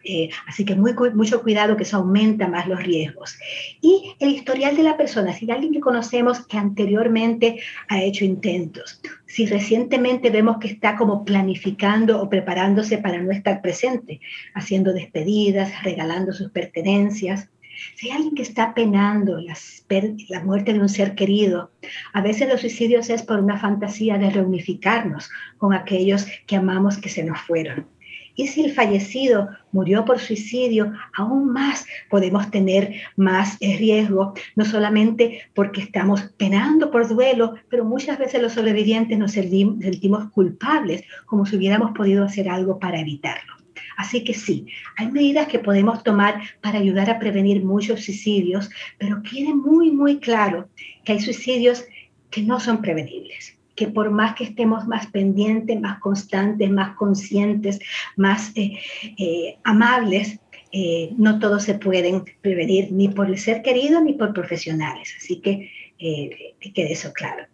eh, así que mucho cuidado que eso aumenta más los riesgos. Y el historial de la persona, si alguien que conocemos que anteriormente ha hecho intentos, si recientemente vemos que está como planificando o preparándose para no estar presente, haciendo despedidas, regalando sus pertenencias, si hay alguien que está penando la muerte de un ser querido, a veces los suicidios es por una fantasía de reunificarnos con aquellos que amamos que se nos fueron. Y si el fallecido murió por suicidio, aún más podemos tener más eh, riesgo, no solamente porque estamos penando por duelo, pero muchas veces los sobrevivientes nos sentimos culpables, como si hubiéramos podido hacer algo para evitarlo. Así que sí, hay medidas que podemos tomar para ayudar a prevenir muchos suicidios, pero quede muy, muy claro que hay suicidios que no son prevenibles que por más que estemos más pendientes, más constantes, más conscientes, más eh, eh, amables, eh, no todos se pueden prevenir ni por ser querido ni por profesionales. Así que quede eso claro.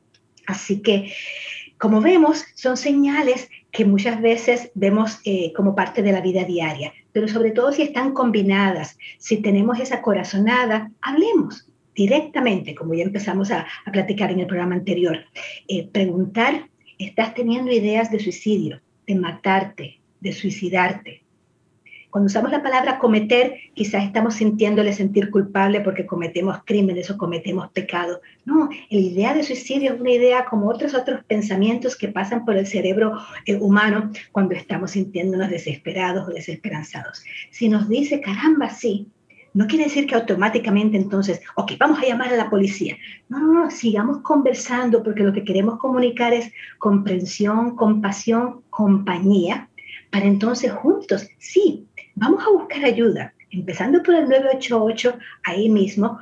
Así que, como vemos, son señales que muchas veces vemos como parte de la vida diaria, pero sobre todo si están combinadas, si tenemos esa corazonada, hablemos, directamente, como ya empezamos a, platicar en el programa anterior, eh, preguntar, ¿estás teniendo ideas de suicidio, de matarte, de suicidarte? Cuando usamos la palabra cometer, quizás estamos sintiéndole sentir culpable porque cometemos crímenes o cometemos pecados. No, la idea de suicidio es una idea como otros otros pensamientos que pasan por el cerebro eh, humano cuando estamos sintiéndonos desesperados o desesperanzados. Si nos dice, caramba, sí, no quiere decir que automáticamente entonces, ok, vamos a llamar a la policía. No, no, no, sigamos conversando porque lo que queremos comunicar es comprensión, compasión, compañía, para entonces juntos, sí, vamos a buscar ayuda. Empezando por el 988, ahí mismo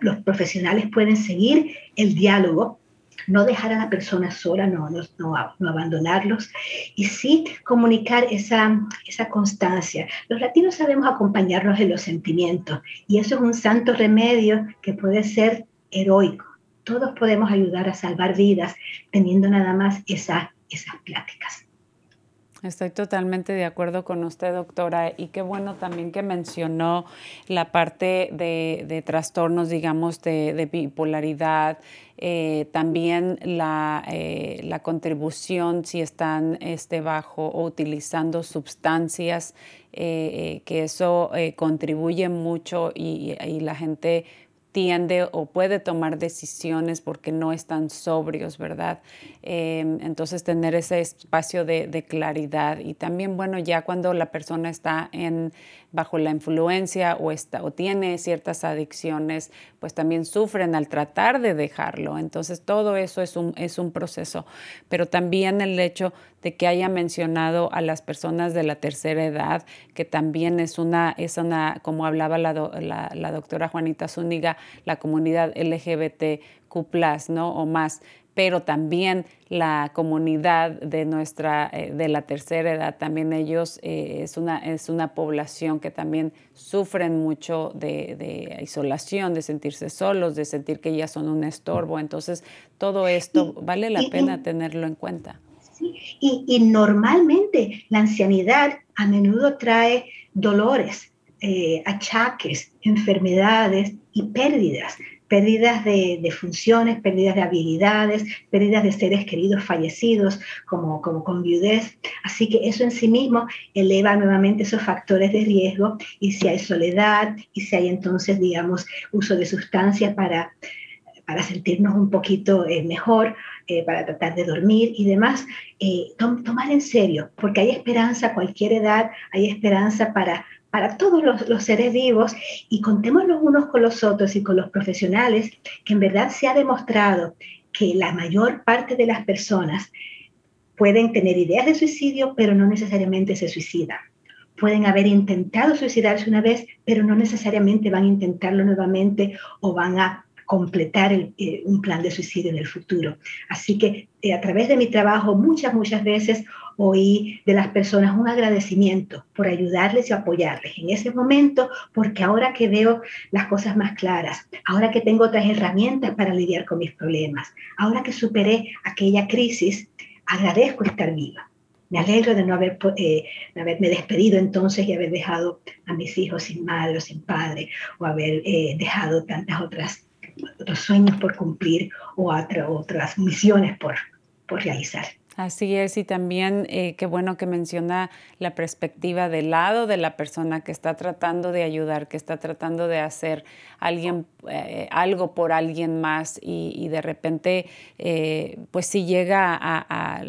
los profesionales pueden seguir el diálogo no dejar a la persona sola, no, no, no, abandonarlos, y sí comunicar esa, esa constancia. Los latinos sabemos acompañarnos en los sentimientos, y eso es un santo remedio que puede ser heroico. Todos podemos ayudar a salvar vidas teniendo nada más esa, esas pláticas. Estoy totalmente de acuerdo con usted, doctora, y qué bueno también que mencionó la parte de, trastornos, digamos, de, bipolaridad, eh, también la, eh, la, contribución si están este, bajo o utilizando sustancias, eh, que eso contribuye mucho y, y la gente tiende o puede tomar decisiones porque no están sobrios, ¿verdad? Em, entonces tener ese espacio de, de, claridad y también, bueno, ya cuando la persona está en, bajo la influencia o, está, o tiene ciertas adicciones, pues también sufren al tratar de dejarlo. Entonces todo eso es un, es un proceso, pero también el hecho de que haya mencionado a las personas de la tercera edad, que también es una, es una como hablaba la, la, doctora Juanita Zúñiga, la comunidad LGBTQ, ¿no? O más, pero también la comunidad de nuestra eh, de la tercera edad también ellos eh, es una es una población que también sufren mucho de, isolación de sentirse solos de sentir que ya son un estorbo. Entonces todo esto vale la pena tenerlo en cuenta. Y, normalmente la ancianidad a menudo trae dolores eh, achaques enfermedades y pérdidas pérdidas de, funciones, pérdidas de habilidades, pérdidas de seres queridos fallecidos, como, como con viudez. Así que eso en sí mismo eleva nuevamente esos factores de riesgo y si hay soledad y si hay entonces, digamos, uso de sustancias para, para sentirnos un poquito eh, mejor, eh, para tratar de dormir y demás, eh, tomar en serio, porque hay esperanza a cualquier edad, hay esperanza para para todos los, seres vivos y contemos los unos con los otros y con los profesionales, que en verdad se ha demostrado que la mayor parte de las personas pueden tener ideas de suicidio, pero no necesariamente se suicidan. Pueden haber intentado suicidarse una vez, pero no necesariamente van a intentarlo nuevamente o van a completar eh, un plan de suicidio en el futuro. Así que eh, a través de mi trabajo muchas, muchas veces oí de las personas un agradecimiento por ayudarles y apoyarles en ese momento, porque ahora que veo las cosas más claras, ahora que tengo otras herramientas para lidiar con mis problemas, ahora que superé aquella crisis, agradezco estar viva. Me alegro de no haber, eh, haberme despedido entonces y haber dejado a mis hijos sin madre o sin padre, o haber eh, dejado tantas otras otros sueños por cumplir o otras misiones por, por realizar. Así es, y también eh, qué bueno que menciona la perspectiva del lado de la persona que está tratando de ayudar, que está tratando de hacer alguien, eh, algo por alguien más y, de repente, eh, pues si llega a,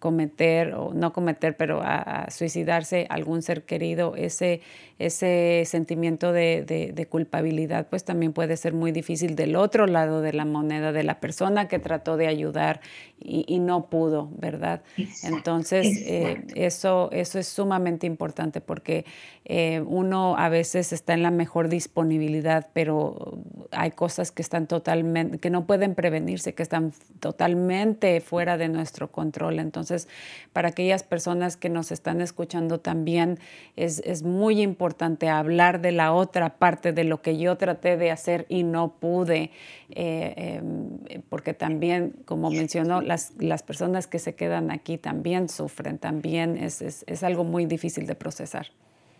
cometer, o no cometer, pero a, suicidarse algún ser querido, ese, ese sentimiento de, culpabilidad, pues también puede ser muy difícil del otro lado de la moneda, de la persona que trató de ayudar y, no pudo, ¿verdad? Entonces, eh, eso, eso es sumamente importante porque eh, uno a veces está en la mejor disponibilidad, pero hay cosas que están totalmente, que no pueden prevenirse, que están totalmente fuera de nuestro control. Entonces, para aquellas personas que nos están escuchando también, es, es muy importante hablar de la otra parte, de lo que yo traté de hacer y no pude, eh, em, porque también, como mencionó, las, las personas que se quedan aquí también sufren, también es, es, es algo muy difícil de procesar.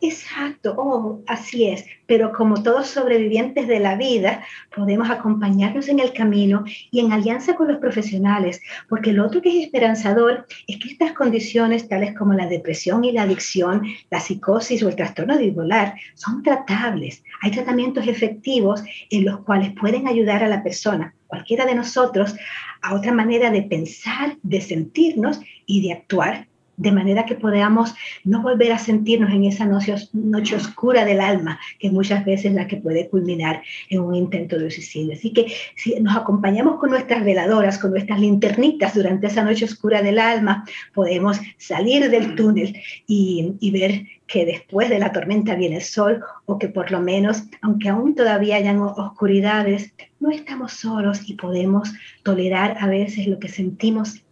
Exacto, oh, así es. Pero como todos sobrevivientes de la vida, podemos acompañarnos en el camino y en alianza con los profesionales, porque lo otro que es esperanzador es que estas condiciones, tales como la depresión y la adicción, la psicosis o el trastorno bipolar, son tratables. Hay tratamientos efectivos en los cuales pueden ayudar a la persona, cualquiera de nosotros, a otra manera de pensar, de sentirnos y de actuar de manera que podamos no volver a sentirnos en esa noche, noche, oscura del alma, que muchas veces es la que puede culminar en un intento de suicidio. Así que si nos acompañamos con nuestras veladoras, con nuestras linternitas durante esa noche oscura del alma, podemos salir del túnel y, y ver que después de la tormenta viene el sol o que por lo menos, aunque aún todavía hayan oscuridades, no estamos solos y podemos tolerar a veces lo que sentimos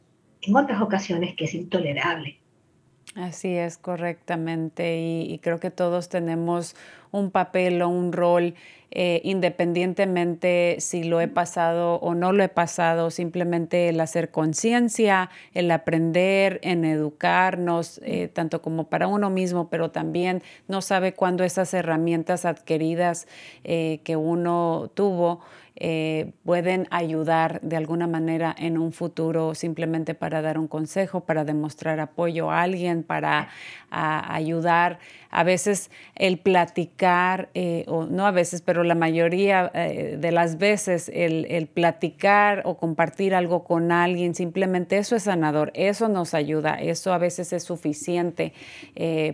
en otras ocasiones que es intolerable. Así es, correctamente. Y, creo que todos tenemos un papel o un rol, eh, independientemente si lo he pasado o no lo he pasado, simplemente el hacer conciencia, el aprender, en educarnos, eh, tanto como para uno mismo, pero también no sabe cuándo esas herramientas adquiridas eh, que uno tuvo eh, pueden ayudar de alguna manera en un futuro simplemente para dar un consejo, para demostrar apoyo a alguien, para ayudar. A veces el platicar, eh, o no a veces, pero la mayoría eh, de las veces el, platicar o compartir algo con alguien, simplemente eso es sanador, eso nos ayuda, eso a veces es suficiente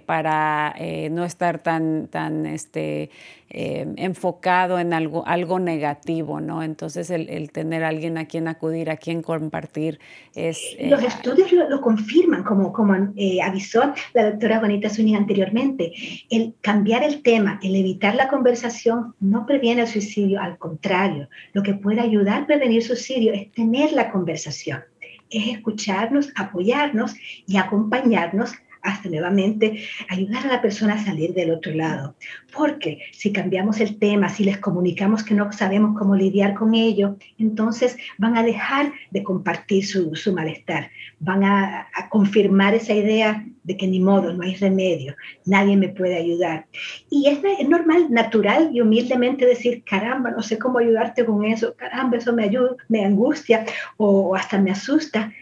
para no estar tan, tan este, enfocado en algo, algo negativo. ¿no? Entonces el, tener a alguien a quien acudir, a quien compartir es... Los eh, estudios lo, confirman, como, como eh, avisó la doctora Bonita Zúñiga anteriormente, el cambiar el tema el evitar la conversación no previene el suicidio, al contrario, lo que puede ayudar a prevenir suicidio es tener la conversación, es escucharnos, apoyarnos y acompañarnos hasta nuevamente ayudar a la persona a salir del otro lado. Porque si cambiamos el tema, si les comunicamos que no sabemos cómo lidiar con ello, entonces van a dejar de compartir su, malestar, van a, confirmar esa idea de que ni modo, no hay remedio, nadie me puede ayudar. Y es, normal, natural y humildemente decir, caramba, no sé cómo ayudarte con eso, caramba, eso me ayuda, me angustia o hasta me asusta,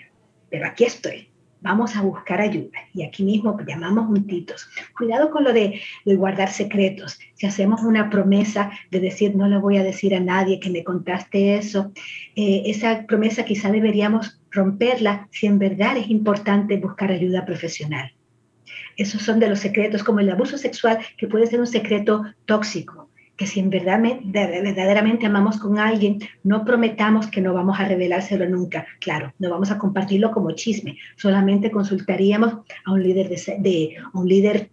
pero aquí estoy vamos a buscar ayuda. Y aquí mismo llamamos juntitos. Cuidado con lo de, guardar secretos. Si hacemos una promesa de decir, no le voy a decir a nadie que me contaste eso, eh, esa promesa quizá deberíamos romperla si en verdad es importante buscar ayuda profesional. Esos son de los secretos, como el abuso sexual, que puede ser un secreto tóxico que si en verdad, verdaderamente amamos con alguien, no prometamos que no vamos a revelárselo nunca. Claro, no vamos a compartirlo como chisme, solamente consultaríamos a un líder, de, un líder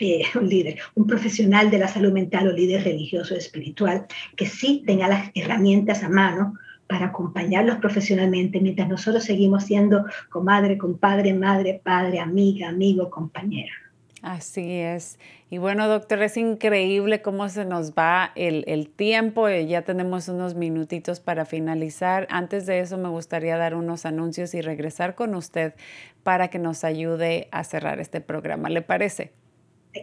eh, <laughs> un líder, un profesional de la salud mental o líder religioso o espiritual que sí tenga las herramientas a mano para acompañarlos profesionalmente mientras nosotros seguimos siendo comadre, compadre, madre, padre, amiga, amigo, compañera. Así es. Y bueno, doctor, es increíble cómo se nos va el, tiempo. Eh, ya tenemos unos minutitos para finalizar. Antes de eso, me gustaría dar unos anuncios y regresar con usted para que nos ayude a cerrar este programa. ¿Le parece?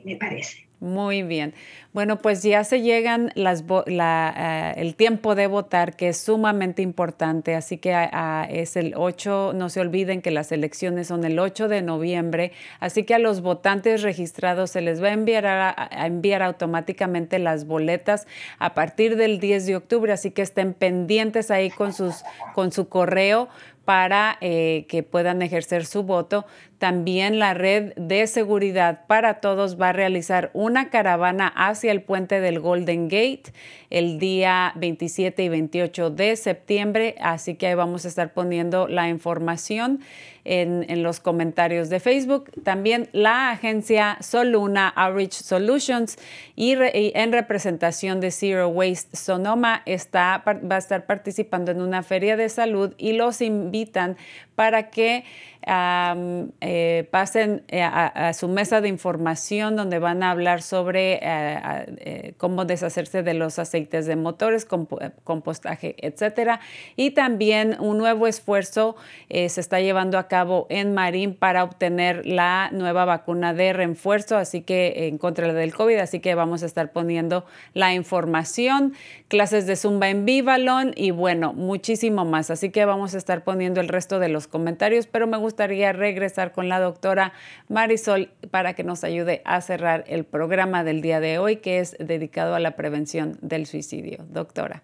Me parece. Muy bien. Bueno, pues ya se llegan las eh, el tiempo de votar, que es sumamente importante, así que ah, ah, es el 8, no se olviden que las elecciones son el 8 de noviembre, así que a los votantes registrados se les va a enviar, a, enviar automáticamente las boletas a partir del 10 de octubre, así que estén pendientes ahí con, sus, con su correo para eh, que puedan ejercer su voto. También la red de seguridad para todos va a realizar una caravana hacia el puente del Golden Gate el día 27 y 28 de septiembre, así que ahí vamos a estar poniendo la información en, los comentarios de Facebook. También la agencia Soluna Outreach Solutions y, en representación de Zero Waste Sonoma está, va a estar participando en una feria de salud y los invitan para que eh, pasen eh, a, su mesa de información donde van a hablar sobre eh, cómo deshacerse de los aceites de motores, compostaje, etcétera. Y también un nuevo esfuerzo se está llevando a cabo en Marín para obtener la nueva vacuna de refuerzo, así que en contra del COVID, así que vamos a estar poniendo la información, clases de Zumba en Vivalon y bueno, muchísimo más. Así que vamos a estar poniendo el resto de los comentarios, pero me gustaría regresar con la doctora Marisol para que nos ayude a cerrar el programa del día de hoy, que es dedicado a la prevención del suicidio. Doctora.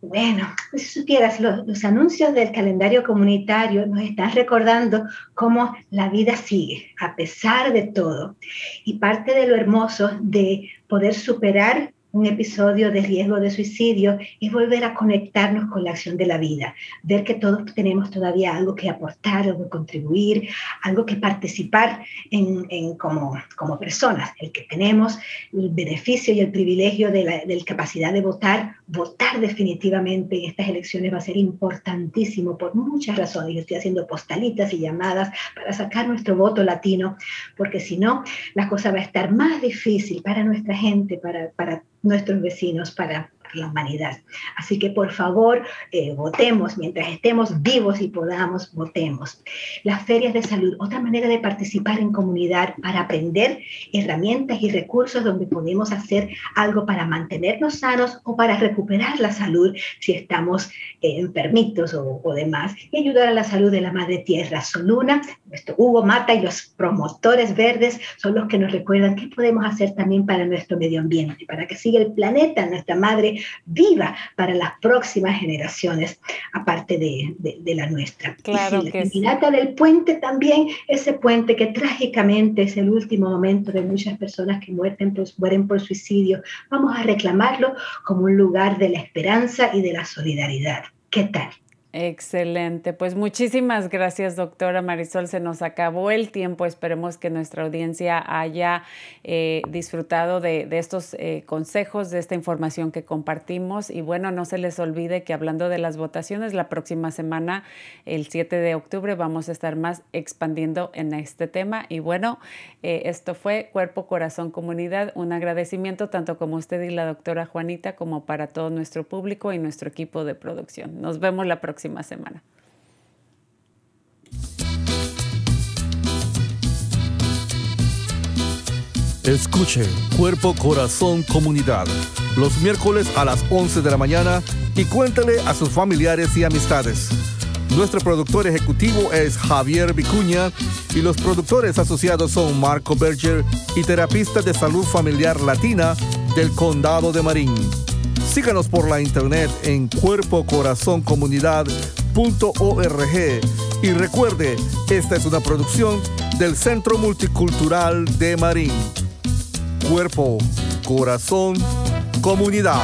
Bueno, si supieras, los, los, anuncios del calendario comunitario nos están recordando cómo la vida sigue, a pesar de todo. Y parte de lo hermoso de poder superar un episodio de riesgo de suicidio es volver a conectarnos con la acción de la vida, ver que todos tenemos todavía algo que aportar, algo que contribuir, algo que participar en, como, como personas, el que tenemos el beneficio y el privilegio de la, de la capacidad de votar, votar definitivamente en estas elecciones va a ser importantísimo por muchas razones. Yo estoy haciendo postalitas y llamadas para sacar nuestro voto latino, porque si no, la cosa va a estar más difícil para nuestra gente, para, para nuestros vecinos, para la humanidad. Así que por favor, eh, votemos mientras estemos vivos y podamos, votemos. Las ferias de salud, otra manera de participar en comunidad para aprender herramientas y recursos donde podemos hacer algo para mantenernos sanos o para recuperar la salud si estamos eh, enfermitos o, o, demás y ayudar a la salud de la madre tierra. Soluna, nuestro Hugo Mata y los promotores verdes son los que nos recuerdan qué podemos hacer también para nuestro medio ambiente, para que siga el planeta, nuestra madre viva para las próximas generaciones, aparte de, de, la nuestra. Claro y si la del puente también, ese puente que trágicamente es el último momento de muchas personas que mueren por, mueren por suicidio, vamos a reclamarlo como un lugar de la esperanza y de la solidaridad. ¿Qué tal? Excelente, pues muchísimas gracias doctora Marisol, se nos acabó el tiempo, esperemos que nuestra audiencia haya eh, disfrutado de, estos eh, consejos, de esta información que compartimos. Y bueno, no se les olvide que hablando de las votaciones, la próxima semana, el 7 de octubre, vamos a estar más expandiendo en este tema. Y bueno, eh, esto fue Cuerpo, Corazón, Comunidad, un agradecimiento tanto como usted y la doctora Juanita como para todo nuestro público y nuestro equipo de producción. Nos vemos la Escuche Cuerpo, Corazón, Comunidad los miércoles a las 11 de la mañana y cuéntale a sus familiares y amistades. Nuestro productor ejecutivo es Javier Vicuña y los productores asociados son Marco Berger y terapista de salud familiar latina del Condado de Marín. Síganos por la internet en cuerpocorazoncomunidad.org y recuerde, esta es una producción del Centro Multicultural de Marín. Cuerpo, corazón, comunidad.